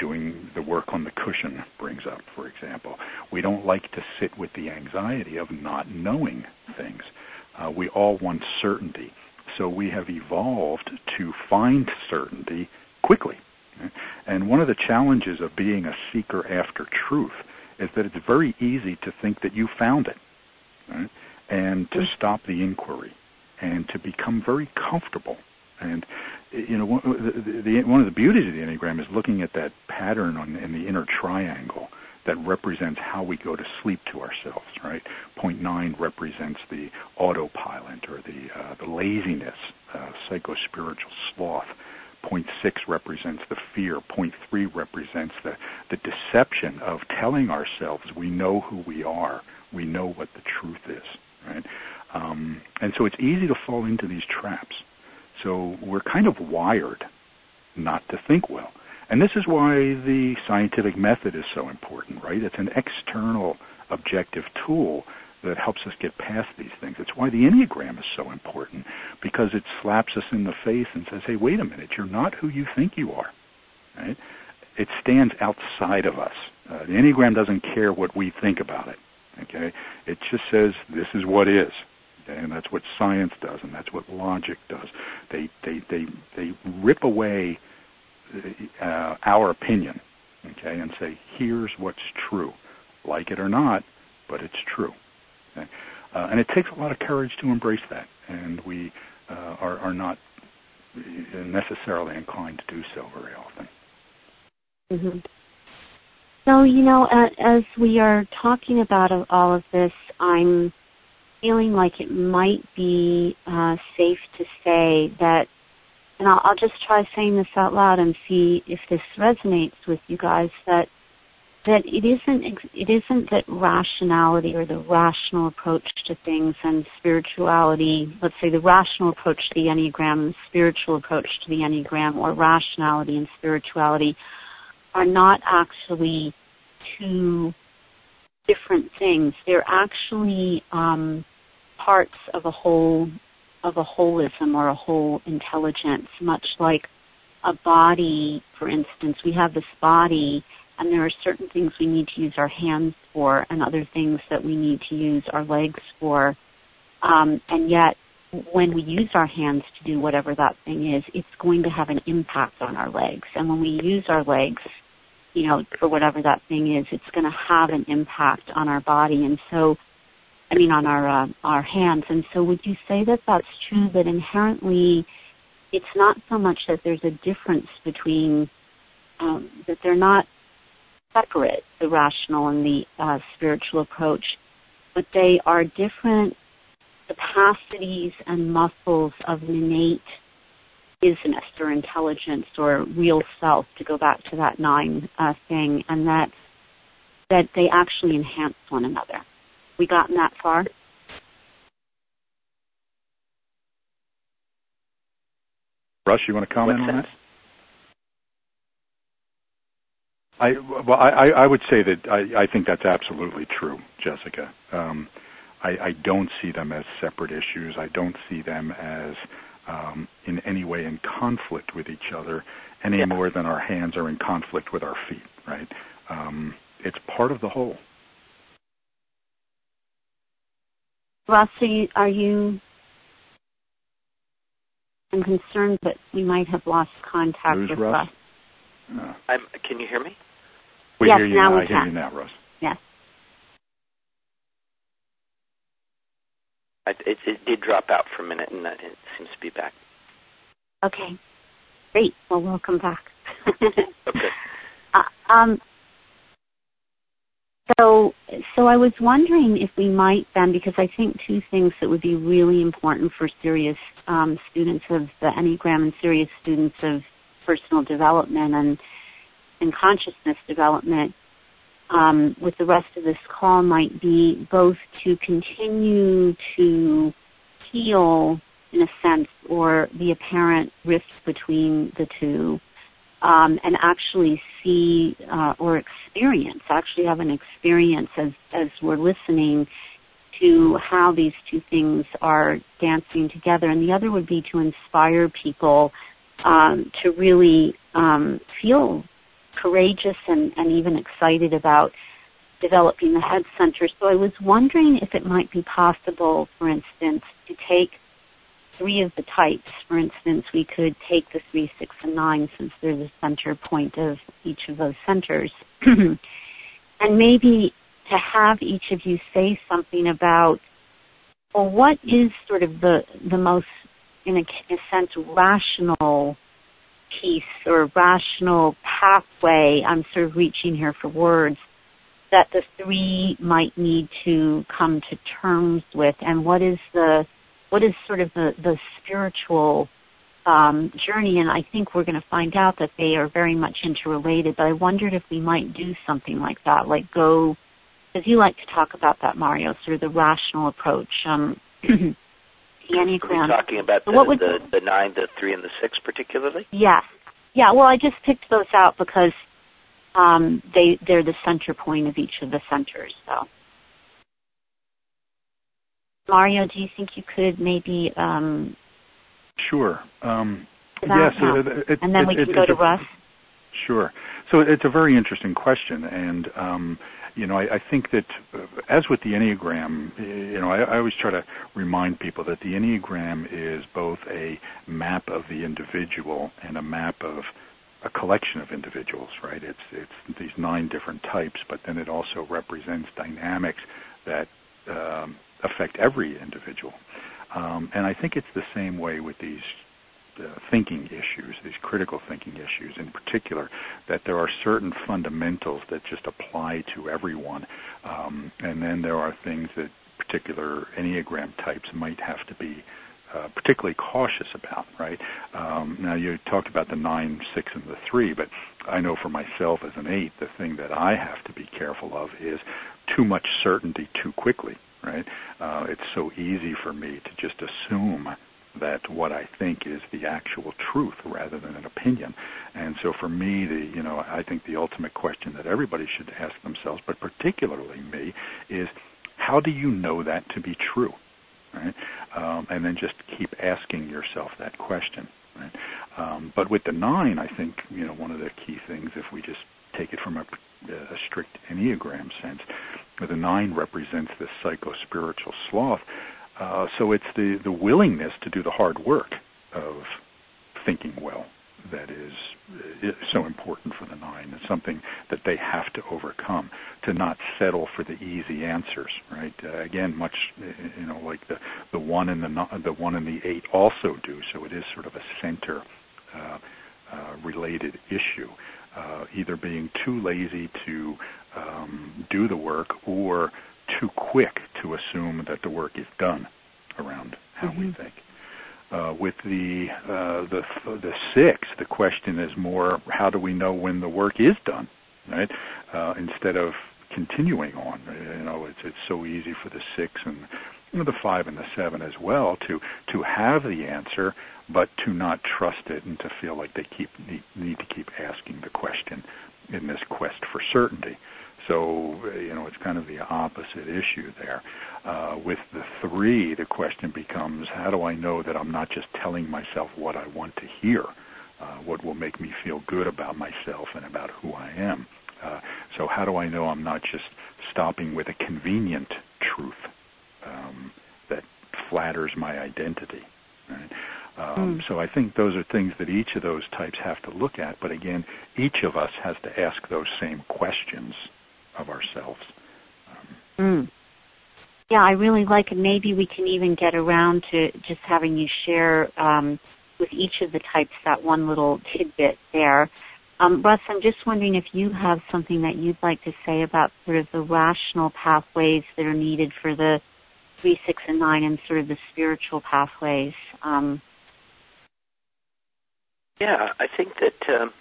doing the work on the cushion brings up, for example. We don't like to sit with the anxiety of not knowing things. Uh, we all want certainty. So we have evolved to find certainty quickly. And one of the challenges of being a seeker after truth is that it's very easy to think that you found it, right? and to stop the inquiry, and to become very comfortable and you know, one, the, the, one of the beauties of the enneagram is looking at that pattern on, in the inner triangle that represents how we go to sleep to ourselves, right? Point nine represents the autopilot or the uh, the laziness, uh, psychospiritual sloth. Point six represents the fear. Point three represents the the deception of telling ourselves we know who we are, we know what the truth is, right? Um, and so it's easy to fall into these traps. So we're kind of wired not to think well. And this is why the scientific method is so important, right? It's an external objective tool that helps us get past these things. It's why the Enneagram is so important, because it slaps us in the face and says, hey, wait a minute, you're not who you think you are, right? It stands outside of us. Uh, the Enneagram doesn't care what we think about it, okay? It just says, this is what is. And that's what science does, and that's what logic does. They, they, they, they rip away uh, our opinion, okay, and say, here's what's true. Like it or not, but it's true. Okay? Uh, and it takes a lot of courage to embrace that, and we uh, are, are not necessarily inclined to do so very often.
Mm-hmm. So, you know, as we are talking about all of this, I'm feeling like it might be uh, safe to say that and I'll, I'll just try saying this out loud and see if this resonates with you guys that that it isn't it isn't that rationality or the rational approach to things and spirituality let's say the rational approach to the enneagram and the spiritual approach to the enneagram or rationality and spirituality are not actually two different things. They're actually um, parts of a whole of a holism or a whole intelligence, much like a body, for instance. We have this body, and there are certain things we need to use our hands for, and other things that we need to use our legs for. Um, and yet, when we use our hands to do whatever that thing is, it's going to have an impact on our legs. And when we use our legs, you know, for whatever that thing is, it's going to have an impact on our body. And so I mean, on our uh, our hands. And so, would you say that that's true? That inherently, it's not so much that there's a difference between um, that they're not separate, the rational and the uh, spiritual approach, but they are different capacities and muscles of an innate business or intelligence or real self. To go back to that nine uh, thing, and that that they actually enhance one another we gotten that far?
Russ, you want to comment on that? I well, I, I would say that I, I think that's absolutely true, Jessica. Um, I, I don't see them as separate issues. I don't see them as um, in any way in conflict with each other any yeah. more than our hands are in conflict with our feet. Right? Um, it's part of the whole.
Ross, are you, I'm concerned that we might have lost contact
Who's
with
Russ.
Russ. I'm, can you hear me?
We
yes,
hear you
now.
now.
We
I
can.
hear you now, Russ.
Yes.
I, it, it did drop out for a minute, and it seems to be back.
Okay. Great. Well, welcome back.
okay. [laughs]
Uh, um, so, so I was wondering if we might then, because I think two things that would be really important for serious um, students of the Enneagram and serious students of personal development and, and consciousness development um, with the rest of this call might be both to continue to heal, in a sense, or the apparent rift between the two um, and actually see uh, or experience, actually have an experience as, as we're listening to how these two things are dancing together. And the other would be to inspire people um, to really um, feel courageous and, and even excited about developing the head center. So I was wondering if it might be possible, for instance, to take three of the types. For instance, we could take the 3, 6, and 9 since they're the center point of each of those centers. [clears throat] and maybe to have each of you say something about, well, what is sort of the, the most, in a, in a sense, rational piece or rational pathway, I'm sort of reaching here for words, that the three might need to come to terms with, and what is the what is sort of the, the spiritual um, journey? And I think we're going to find out that they are very much interrelated. But I wondered if we might do something like that, like go, as you like to talk about that, Mario, sort of the rational approach. Um, [clears throat] Enneagram.
Are talking about the, would, the, the nine, the three, and the six particularly?
Yes. Yeah, well, I just picked those out because um, they they're the center point of each of the centers. So, Mario, do you think you could maybe? Um,
sure. Um, yes.
So it, and then it, we can go to Russ.
Sure. So it's a very interesting question, and um, you know, I, I think that uh, as with the Enneagram, you know, I, I always try to remind people that the Enneagram is both a map of the individual and a map of a collection of individuals, right? It's it's these nine different types, but then it also represents dynamics that um, affect every individual. Um, and I think it's the same way with these uh, thinking issues, these critical thinking issues in particular, that there are certain fundamentals that just apply to everyone, um, and then there are things that particular enneagram types might have to be uh, particularly cautious about, right? Um, now you talked about the nine, six, and the three, but I know for myself as an eight, the thing that I have to be careful of is too much certainty too quickly, right? Uh, it's so easy for me to just assume that what I think is the actual truth rather than an opinion. And so for me, the you know, I think the ultimate question that everybody should ask themselves, but particularly me, is how do you know that to be true? right? Um, and then just keep asking yourself that question, right? Um, but with the nine, I think you know one of the key things, if we just take it from a, a strict enneagram sense, the nine represents this psycho-spiritual sloth. Uh, so it's the the willingness to do the hard work of thinking well, that is, is so important for the nine. It's something that they have to overcome to not settle for the easy answers. Right? Uh, again, much you know like the the one and the the one and the eight also do. So it is sort of a center uh, uh, related issue. Uh, either being too lazy to um, do the work or too quick to assume that the work is done around how mm-hmm. we think. Uh, with the uh, the the six, the question is more how do we know when the work is done, right? Uh, instead of continuing on, you know, it's it's so easy for the six and the five and the seven as well to to have the answer, but to not trust it and to feel like they keep need, need to keep asking the question in this quest for certainty. So, you know, it's kind of the opposite issue there. Uh, with the three, the question becomes, how do I know that I'm not just telling myself what I want to hear, uh, what will make me feel good about myself and about who I am? Uh, so how do I know I'm not just stopping with a convenient truth um, that flatters my identity? Right? Um, mm. So I think those are things that each of those types have to look at. But again, each of us has to ask those same questions of ourselves.
Um, mm. Yeah, I really like it. Maybe we can even get around to just having you share um, with each of the types that one little tidbit there. Um, Russ, I'm just wondering if you have something that you'd like to say about sort of the rational pathways that are needed for the three, six, and nine, and sort of the spiritual pathways. Um,
yeah, I think that um,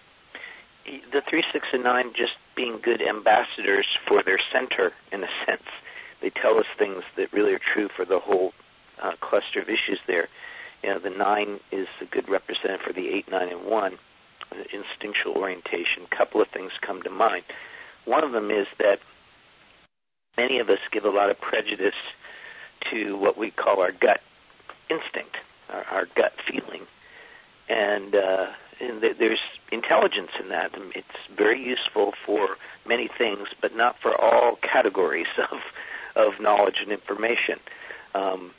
the three, six, and nine just being good ambassadors for their center, in a sense. They tell us things that really are true for the whole uh, cluster of issues there. You know, the nine is a good representative for the eight, nine, and one, the instinctual orientation. A couple of things come to mind. One of them is that many of us give a lot of prejudice to what we call our gut instinct, our, our gut feeling, and uh, and there's intelligence in that. It's very useful for many things, but not for all categories [laughs] of of knowledge and information. Um,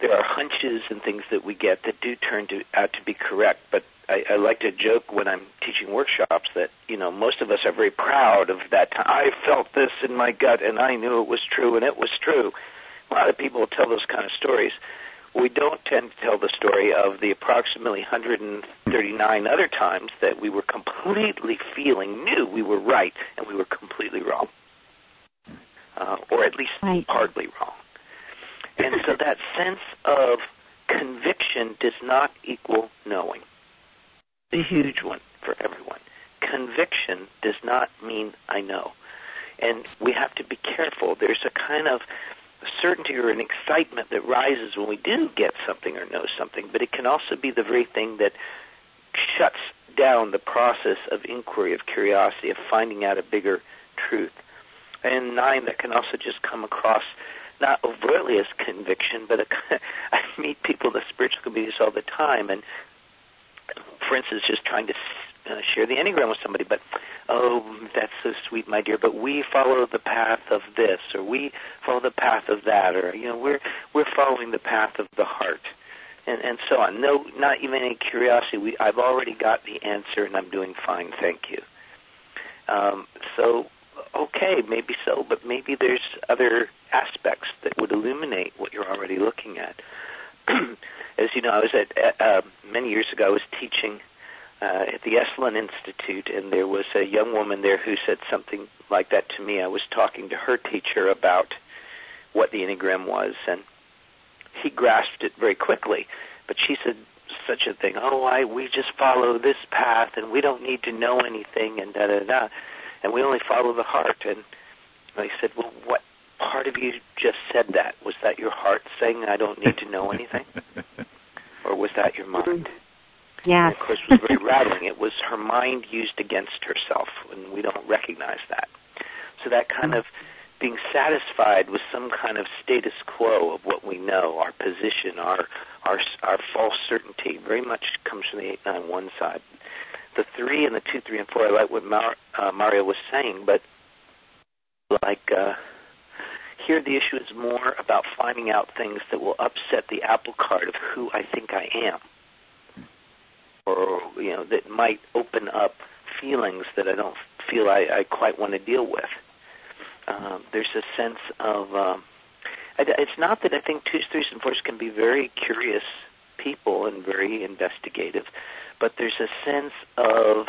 there are hunches and things that we get that do turn to, out to be correct, but I, I like to joke when I'm teaching workshops that you know most of us are very proud of that. Time. I felt this in my gut, and I knew it was true, and it was true. A lot of people tell those kind of stories we don't tend to tell the story of the approximately 139 other times that we were completely feeling knew we were right and we were completely wrong, uh, or at least right. hardly wrong. And so that sense of conviction does not equal knowing. The huge one for everyone. Conviction does not mean I know. And we have to be careful. There's a kind of certainty or an excitement that rises when we do get something or know something, but it can also be the very thing that shuts down the process of inquiry, of curiosity, of finding out a bigger truth. And nine, that can also just come across not overtly as conviction, but a, [laughs] I meet people in the spiritual communities all the time, and for instance, just trying to uh, share the enneagram with somebody, but oh, that's so sweet, my dear. But we follow the path of this, or we follow the path of that, or you know, we're we're following the path of the heart, and and so on. No, not even any curiosity. We I've already got the answer, and I'm doing fine, thank you. Um, so okay, maybe so, but maybe there's other aspects that would illuminate what you're already looking at. [clears throat] As you know, I was at uh, many years ago. I was teaching uh, at the Esalen Institute, and there was a young woman there who said something like that to me. I was talking to her teacher about what the Enneagram was, and he grasped it very quickly. But she said such a thing, "Oh, I we just follow this path, and we don't need to know anything, and da da da, and we only follow the heart." And I said, "Well, what part of you just said that? Was that your heart saying I don't need to know anything, [laughs] or was that your mind?"
Yes.
Of course, was very rattling. It was her mind used against herself, and we don't recognize that. So that kind of being satisfied with some kind of status quo of what we know, our position, our our our false certainty, very much comes from the eight nine one side. The three and the two, three, and four. I like what Mar- uh, Mario was saying, but like uh, here, the issue is more about finding out things that will upset the apple cart of who I think I am or you know that might open up feelings that I don't feel I, I quite want to deal with. Um, there's a sense of um, it's not that I think twos, threes, and fours can be very curious people and very investigative, but there's a sense of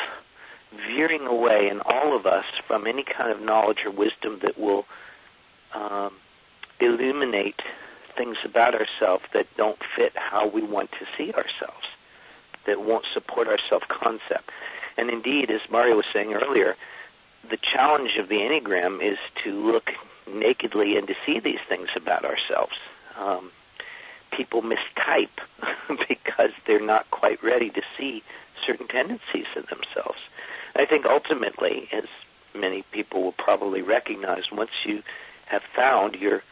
veering away in all of us from any kind of knowledge or wisdom that will um, illuminate things about ourselves that don't fit how we want to see ourselves that won't support our self concept. And indeed, as Mario was saying earlier, the challenge of the Enneagram is to look nakedly and to see these things about ourselves. Um, people mistype [laughs] because they're not quite ready to see certain tendencies in themselves. I think ultimately, as many people will probably recognize, once you have found your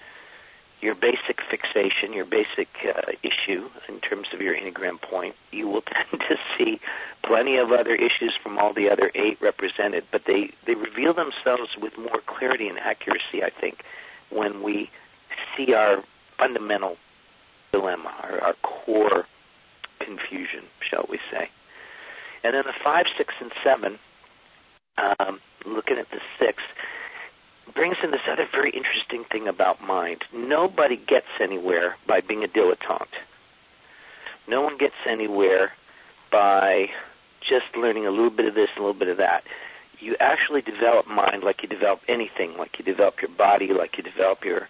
your basic fixation, your basic uh, issue in terms of your Enneagram point, you will [laughs] tend to see plenty of other issues from all the other eight represented, but they, they reveal themselves with more clarity and accuracy, I think, when we see our fundamental dilemma, our, our core confusion, shall we say. And then the five, six, and seven, um, looking at the six, brings in this other very interesting thing about mind. Nobody gets anywhere by being a dilettante. No one gets anywhere by just learning a little bit of this, a little bit of that. You actually develop mind like you develop anything, like you develop your body, like you develop your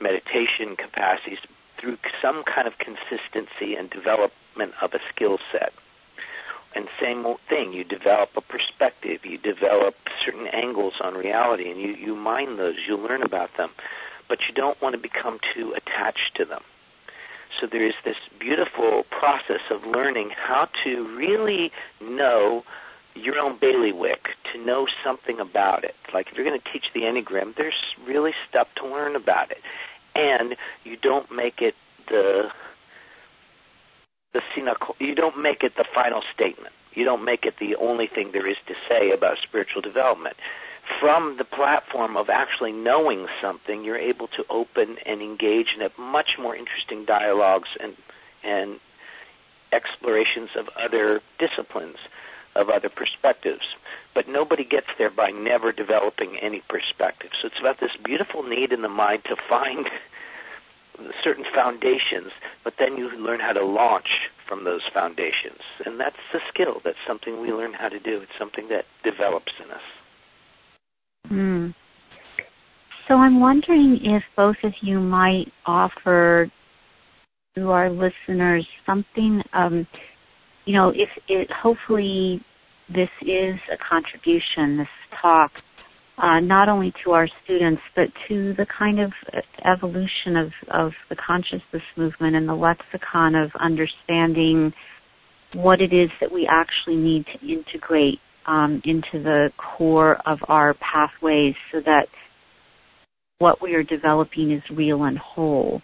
meditation capacities through some kind of consistency and development of a skill set. And same thing, you develop a perspective, you develop certain angles on reality, and you, you mine those, you learn about them. But you don't want to become too attached to them. So there is this beautiful process of learning how to really know your own bailiwick, to know something about it. Like if you're going to teach the Enneagram, there's really stuff to learn about it. And you don't make it the the you don't make it the final statement. You don't make it the only thing there is to say about spiritual development. From the platform of actually knowing something, you're able to open and engage in a much more interesting dialogues and and explorations of other disciplines, of other perspectives. But nobody gets there by never developing any perspective. So it's about this beautiful need in the mind to find [laughs] certain foundations, but then you learn how to launch from those foundations. And that's a skill. That's something we learn how to do. It's something that develops in us.
Mm. So I'm wondering if both of you might offer to our listeners something, um, you know, if it hopefully this is a contribution, this talk, uh, not only to our students, but to the kind of evolution of, of the consciousness movement and the lexicon of understanding what it is that we actually need to integrate um, into the core of our pathways so that what we are developing is real and whole.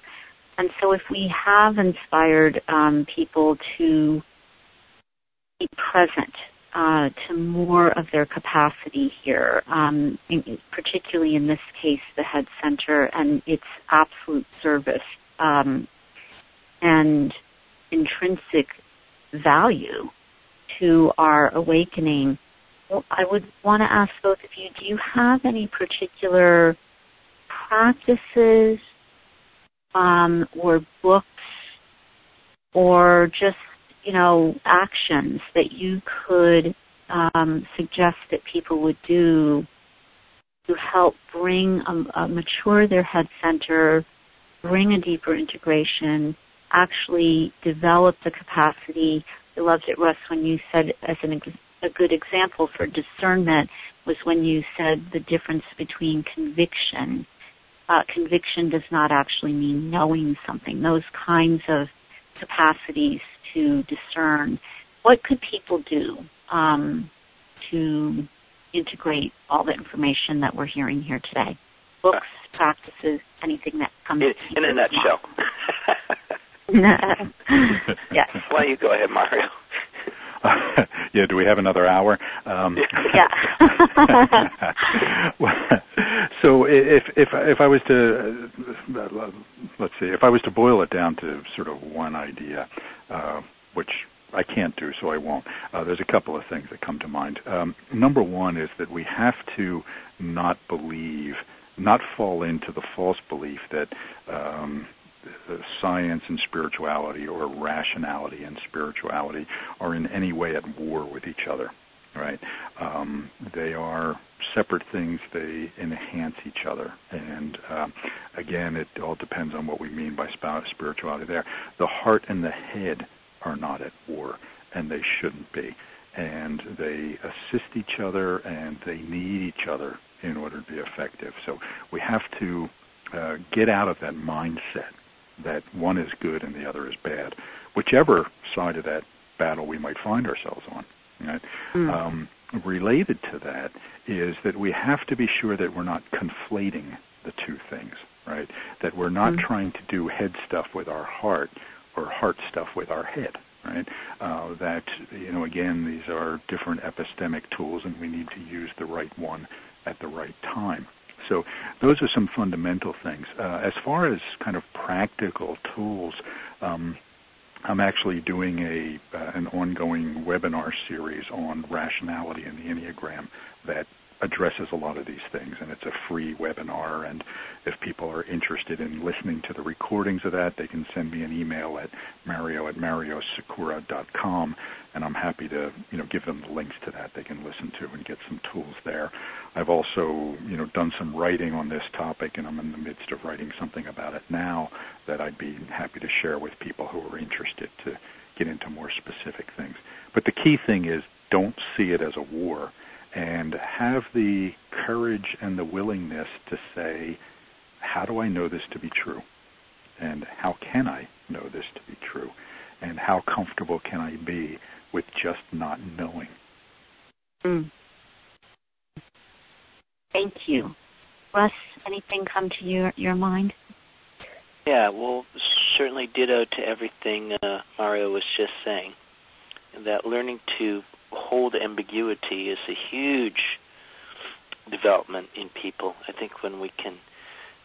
And so if we have inspired um, people to be present uh, to more of their capacity here, um, particularly in this case, the head center and its absolute service um, and intrinsic value to our awakening. Well, I would want to ask both of you, do you have any particular practices um, or books or just you know, actions that you could um, suggest that people would do to help bring, a, a mature their head center, bring a deeper integration, actually develop the capacity. I loved it, Russ, when you said as an a good example for discernment was when you said the difference between conviction. Uh, conviction does not actually mean knowing something. Those kinds of capacities to discern. What could people do um, to integrate all the information that we're hearing here today? Books, practices, anything that comes
in, in a nutshell. [laughs]
yes. [laughs]
Why don't you go ahead, Mario? [laughs]
yeah, do we have another hour? Um,
yeah. [laughs] [laughs]
so if if if I was to let's see, if I was to boil it down to sort of one idea, uh, which I can't do, so I won't. Uh, there's a couple of things that come to mind. Um, number one is that we have to not believe, not fall into the false belief that um, science and spirituality or rationality and spirituality are in any way at war with each other right? Um, they are separate things. They enhance each other. And um, again it all depends on what we mean by spirituality there. The heart and the head are not at war and they shouldn't be. And they assist each other and they need each other in order to be effective. So we have to uh, get out of that mindset that one is good and the other is bad, whichever side of that battle we might find ourselves on. Right? Mm. Um, related to that is that we have to be sure that we're not conflating the two things, right? That we're not mm. trying to do head stuff with our heart or heart stuff with our head, right? Uh, that, you know, again, these are different epistemic tools and we need to use the right one at the right time. So those are some fundamental things. Uh, as far as kind of practical tools, um, I'm actually doing a uh, an ongoing webinar series on rationality in the Enneagram that addresses a lot of these things, and it's a free webinar. And if people are interested in listening to the recordings of that, they can send me an email at mario at mariosikora.com, and I'm happy to you know give them the links to that they can listen to and get some tools there. I've also you know done some writing on this topic, and I'm in the midst of writing something about it now that I'd be happy to share with people who are interested to get into more specific things. But the key thing is don't see it as a war and have the courage and the willingness to say, how do I know this to be true? And how can I know this to be true? And how comfortable can I be with just not knowing?
Mm. Thank you. Russ, anything come to your, your mind?
Yeah, well, certainly ditto to everything uh, Mario was just saying. That learning to hold ambiguity is a huge development in people. I think when we can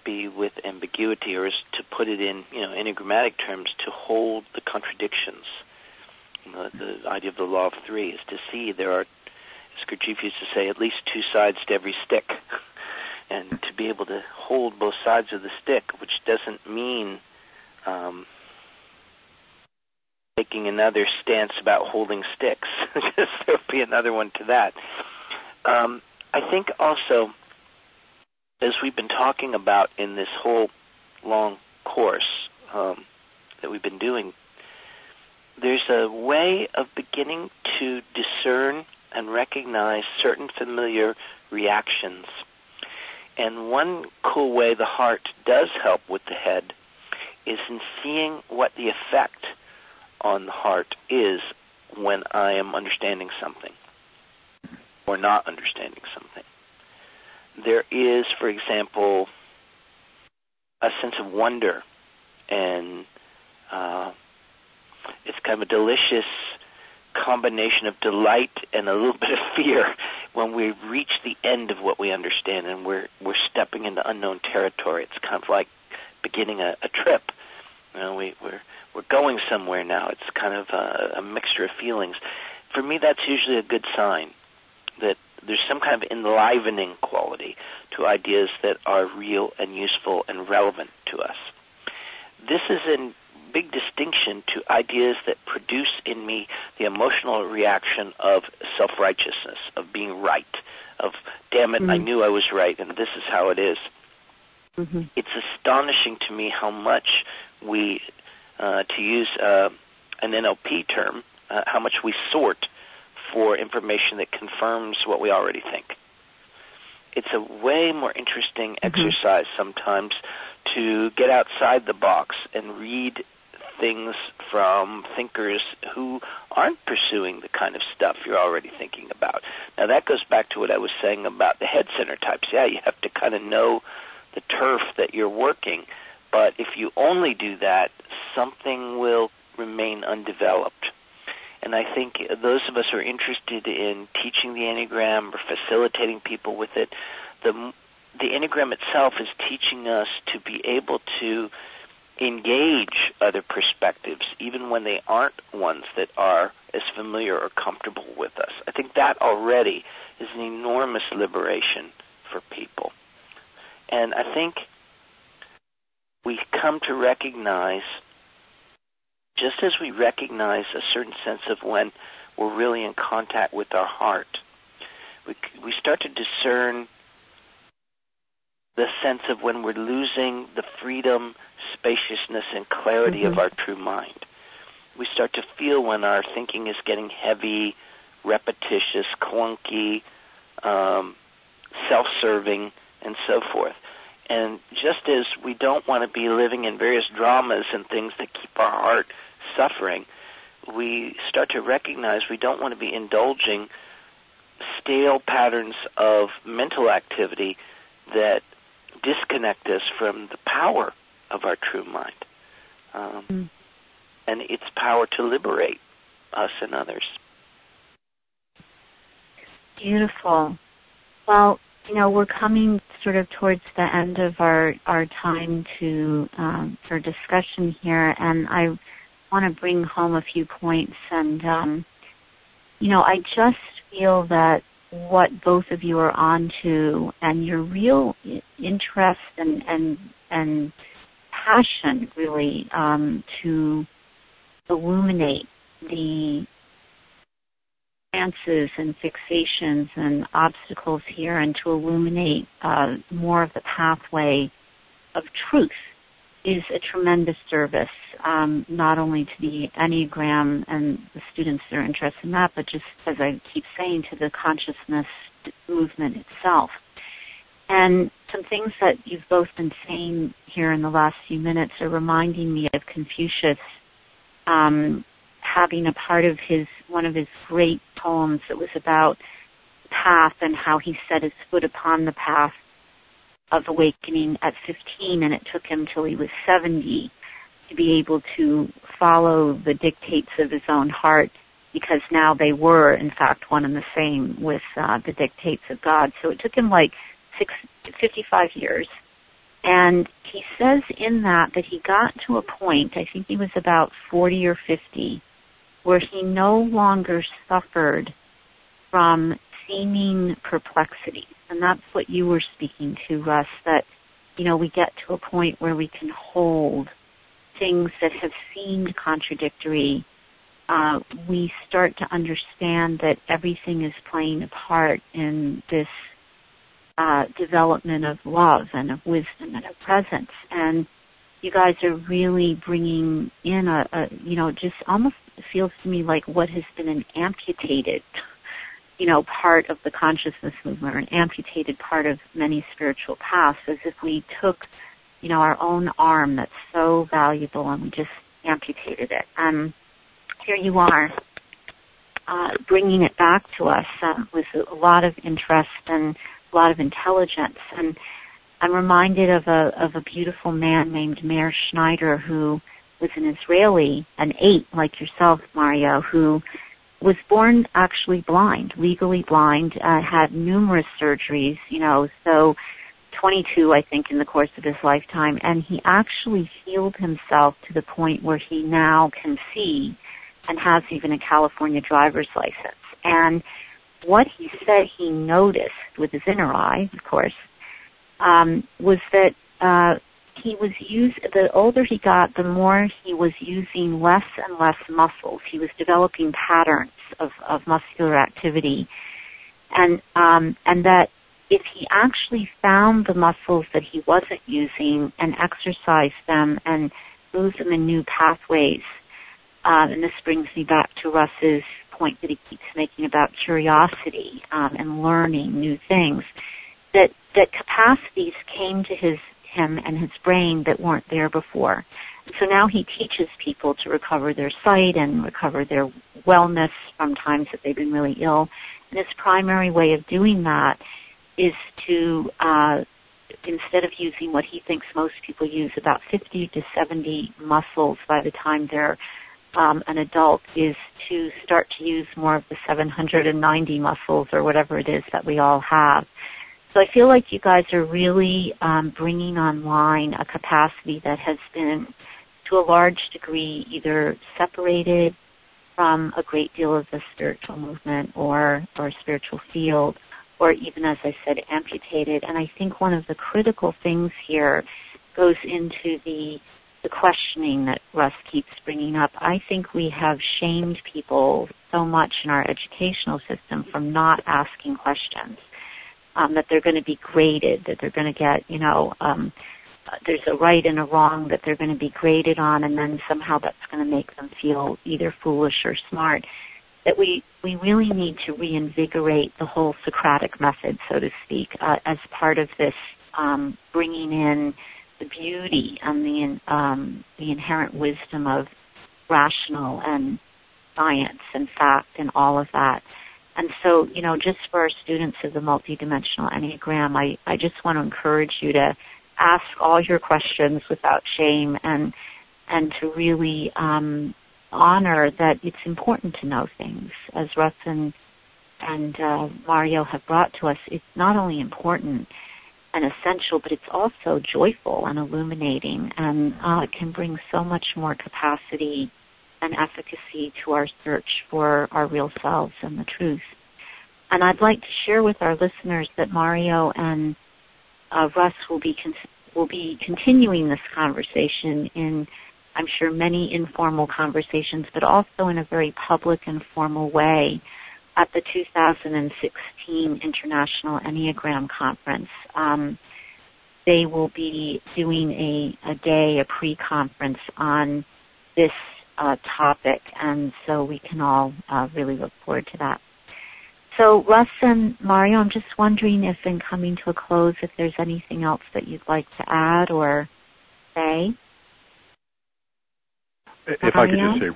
be with ambiguity, or is to put it in you know enigmatic terms, to hold the contradictions. The idea of the law of three is to see there are, as Gurdjieff used to say, at least two sides to every stick, [laughs] and to be able to hold both sides of the stick, which doesn't mean um, taking another stance about holding sticks. [laughs] There'll be another one to that. Um, I think also, as we've been talking about in this whole long course um, that we've been doing, there's a way of beginning to discern and recognize certain familiar reactions. And one cool way the heart does help with the head is in seeing what the effect on the heart is when I am understanding something or not understanding something. There is, for example, a sense of wonder and uh, it's kind of a delicious combination of delight and a little [laughs] bit of fear when we reach the end of what we understand and we're we're stepping into unknown territory. It's kind of like beginning a, a trip. You know, we, we're we're going somewhere now. It's kind of a, a mixture of feelings. For me, that's usually a good sign that there's some kind of enlivening quality to ideas that are real and useful and relevant to us. This is in big distinction to ideas that produce in me the emotional reaction of self righteousness, of being right, of damn it, mm-hmm. I knew I was right, and this is how it is. Mm-hmm. It's astonishing to me how much we, uh, to use uh, an NLP term, uh, how much we sort for information that confirms what we already think it's a way more interesting mm-hmm. exercise sometimes to get outside the box and read things from thinkers who aren't pursuing the kind of stuff you're already thinking about. Now that goes back to what I was saying about the head center types. Yeah, you have to kind of know the turf that you're working, but if you only do that, something will remain undeveloped. And I think those of us who are interested in teaching the Enneagram or facilitating people with it, the the Enneagram itself is teaching us to be able to engage other perspectives, even when they aren't ones that are as familiar or comfortable with us. I think that already is an enormous liberation for people. And I think we come to recognize, just as we recognize a certain sense of when we're really in contact with our heart, we, we start to discern the sense of when we're losing the freedom, spaciousness, and clarity mm-hmm. of our true mind. We start to feel when our thinking is getting heavy, repetitious, clunky, um, self-serving, and so forth. And just as we don't want to be living in various dramas and things that keep our heart suffering, we start to recognize we don't want to be indulging stale patterns of mental activity that disconnect us from the power of our true mind um, mm. and its power to liberate us and others.
Beautiful. Well, you know, we're coming sort of towards the end of our, our time to um, for discussion here, and I want to bring home a few points. And um, you know, I just feel that what both of you are onto and your real interest and and and passion really um, to illuminate the trances and fixations and obstacles here and to illuminate uh, more of the pathway of truth is a tremendous service, um, not only to the Enneagram and the students that are interested in that, but just, as I keep saying, to the consciousness movement itself. And some things that you've both been saying here in the last few minutes are reminding me of Confucius um, having a part of his one of his great poems that was about path and how he set his foot upon the path of awakening at 15 and it took him till he was 70 to be able to follow the dictates of his own heart because now they were in fact one and the same with uh, the dictates of God. So it took him like six, 55 years. And he says in that that he got to a point, I think he was about 40 or 50, where he no longer suffered from seeming perplexity. And that's what you were speaking to, Russ, that, you know, we get to a point where we can hold things that have seemed contradictory, uh, we start to understand that everything is playing a part in this uh, development of love and of wisdom and of presence. And you guys are really bringing in a, a you know, just almost feels to me like what has been an amputated, you know, part of the consciousness movement or an amputated part of many spiritual paths, as if we took, you know, our own arm that's so valuable and we just amputated it. And here you are, uh, bringing it back to us uh, with a lot of interest and a lot of intelligence. And I'm reminded of a of a beautiful man named Meir Schneider who was an Israeli, an eight like yourself, Mario, who was born actually blind, legally blind, uh, had numerous surgeries, you know, so 22, I think, in the course of his lifetime, and he actually healed himself to the point where he now can see and has even a California driver's license. And what he said he noticed with his inner eye, of course, um, was that uh, he was use the older he got, the more he was using less and less muscles. He was developing patterns of, of muscular activity, and um, and that if he actually found the muscles that he wasn't using and exercised them and moved them in new pathways, um, and this brings me back to Russ's point that he keeps making about curiosity um, and learning new things, that that capacities came to his him and his brain that weren't there before. So now he teaches people to recover their sight and recover their wellness from times that they've been really ill. And his primary way of doing that is to, uh, instead of using what he thinks most people use, about 50 to 70 muscles by the time they're um, an adult, is to start to use more of the 790 muscles or whatever it is that we all have. So I feel like you guys are really um, bringing online a capacity that has been, to a large degree, either separated from a great deal of the spiritual movement or or spiritual field, or even, as I said, amputated. And I think one of the critical things here goes into the the questioning that Russ keeps bringing up. I think we have shamed people so much in our educational system from not asking questions um, that they're going to be graded, that they're going to get, you know, um, there's a right and a wrong that they're going to be graded on, and then somehow that's going to make them feel either foolish or smart. That we we really need to reinvigorate the whole Socratic method, so to speak, uh, as part of this um, bringing in the beauty and the um, the inherent wisdom of rational and science and fact and all of that. And so, you know, just for our students of the multidimensional Enneagram, I, I just want to encourage you to ask all your questions without shame and and to really um, honor that it's important to know things. As Russ and, and uh, Mario have brought to us, it's not only important and essential, but it's also joyful and illuminating, and uh, it can bring so much more capacity and efficacy to our search for our real selves and the truth. And I'd like to share with our listeners that Mario and uh, Russ will be con- will be continuing this conversation in, I'm sure, many informal conversations, but also in a very public and formal way at the 2016 International Enneagram Conference. Um, they will be doing a, a day, a pre-conference on this uh, topic, and so we can all uh, really look forward to that. So, Russ and Mario, I'm just wondering if, in coming to a close, if there's anything else that you'd like to add or say.
If I could just say,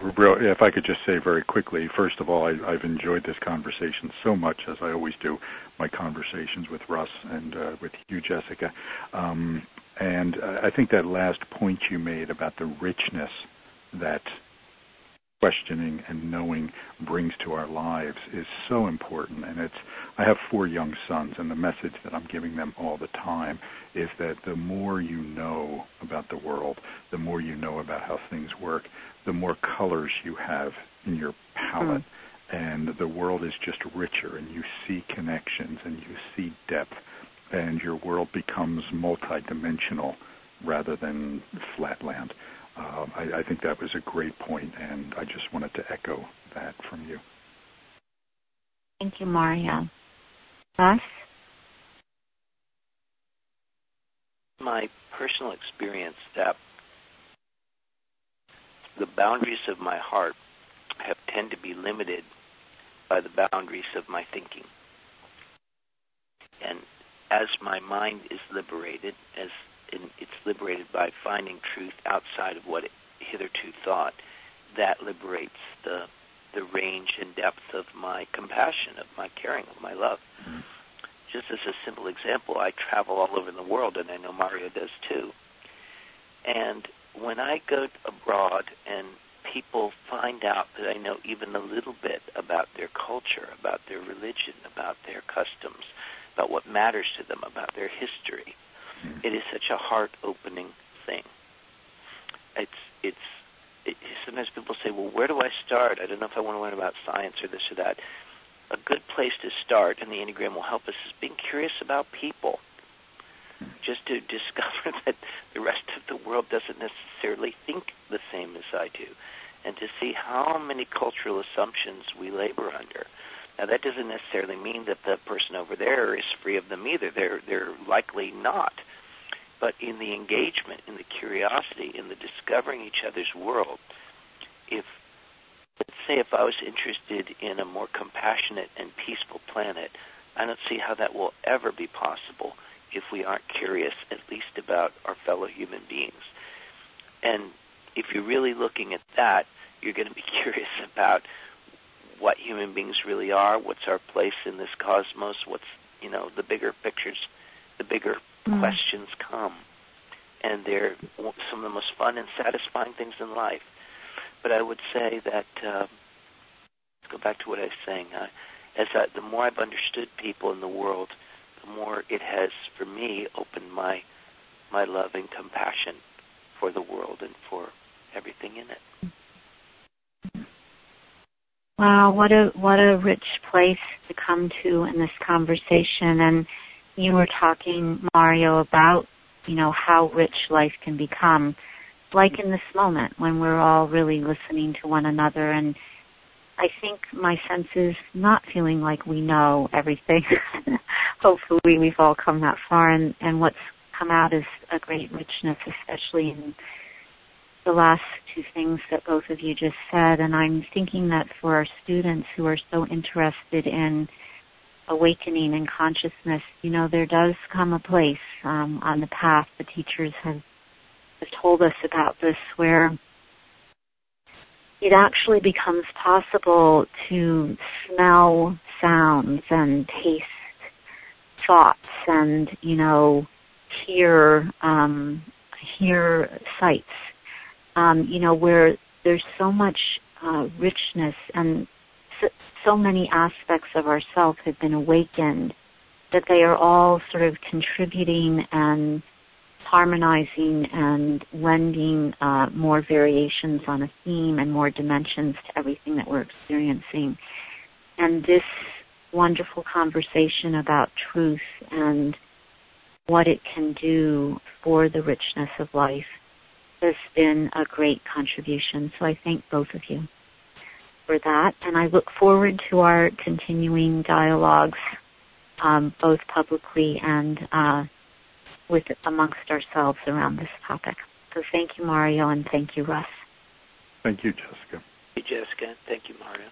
if I could just say very quickly, first of all, I, have enjoyed this conversation so much, as I always do, my conversations with Russ and uh, with you, Jessica. Um, and I think that last point you made about the richness that questioning and knowing brings to our lives is so important and it's I have four young sons and the message that I'm giving them all the time is that the more you know about the world, the more you know about how things work, the more colors you have in your palette mm. and the world is just richer and you see connections and you see depth and your world becomes multidimensional rather than flatland. Uh, I, I think that was a great point, and I just wanted to echo that from you.
Thank you, Mario. Russ?
My personal experience that the boundaries of my heart have tend to be limited by the boundaries of my thinking. And as my mind is liberated, as it's liberated by finding truth outside of what it hitherto thought, that liberates the the range and depth of my compassion, of my caring, of my love. Mm-hmm. Just as a simple example, I travel all over the world, and I know Mario does too. And when I go abroad and people find out that I know even a little bit about their culture, about their religion, about their customs, about what matters to them, about their history. It is such a heart-opening thing. It's it's it, sometimes people say, "Well, where do I start? I don't know if I want to learn about science or this or that." A good place to start, and the Enneagram will help us, is being curious about people just to [laughs] discover that the rest of the world doesn't necessarily think the same as I do, and to see how many cultural assumptions we labor under. Now, that doesn't necessarily mean that the person over there is free of them either. They're they're likely not. But in the engagement, in the curiosity, in the discovering each other's world, if let's say if I was interested in a more compassionate and peaceful planet, I don't see how that will ever be possible if we aren't curious at least about our fellow human beings. And if you're really looking at that, you're going to be [laughs] curious about what human beings really are, what's our place in this cosmos, what's, you know, the bigger pictures, the bigger mm. questions come. And they're some of the most fun and satisfying things in life. But I would say that, uh, let's go back to what I was saying, uh, as I, the more I've understood people in the world, the more it has, for me, opened my my love and compassion for the world and for everything in it.
Wow, what a what a rich place to come to in this conversation. And you were talking, Mario, about you know how rich life can become, like in this moment when we're all really listening to one another and I think my sense is not feeling like we know everything. [laughs] Hopefully we've all come that far and, and what's come out is a great richness, especially in the last two things that both of you just said. And I'm thinking that for our students who are so interested in awakening and consciousness, you know, there does come a place um, on the path the teachers have, have told us about this where it actually becomes possible to smell sounds and taste thoughts and you know hear um, hear sights. Um, you know where there's so much uh, richness and so many aspects of ourself have been awakened that they are all sort of contributing and harmonizing and lending uh, more variations on a theme and more dimensions to everything that we're experiencing. And this wonderful conversation about truth and what it can do for the richness of life has been a great contribution. So I thank both of you for that. And I look forward to our continuing dialogues, um, both publicly and uh, with amongst ourselves around this topic. So thank you, Mario, and thank you, Russ.
Thank you, Jessica.
Thank you, Jessica. Thank you, Mario.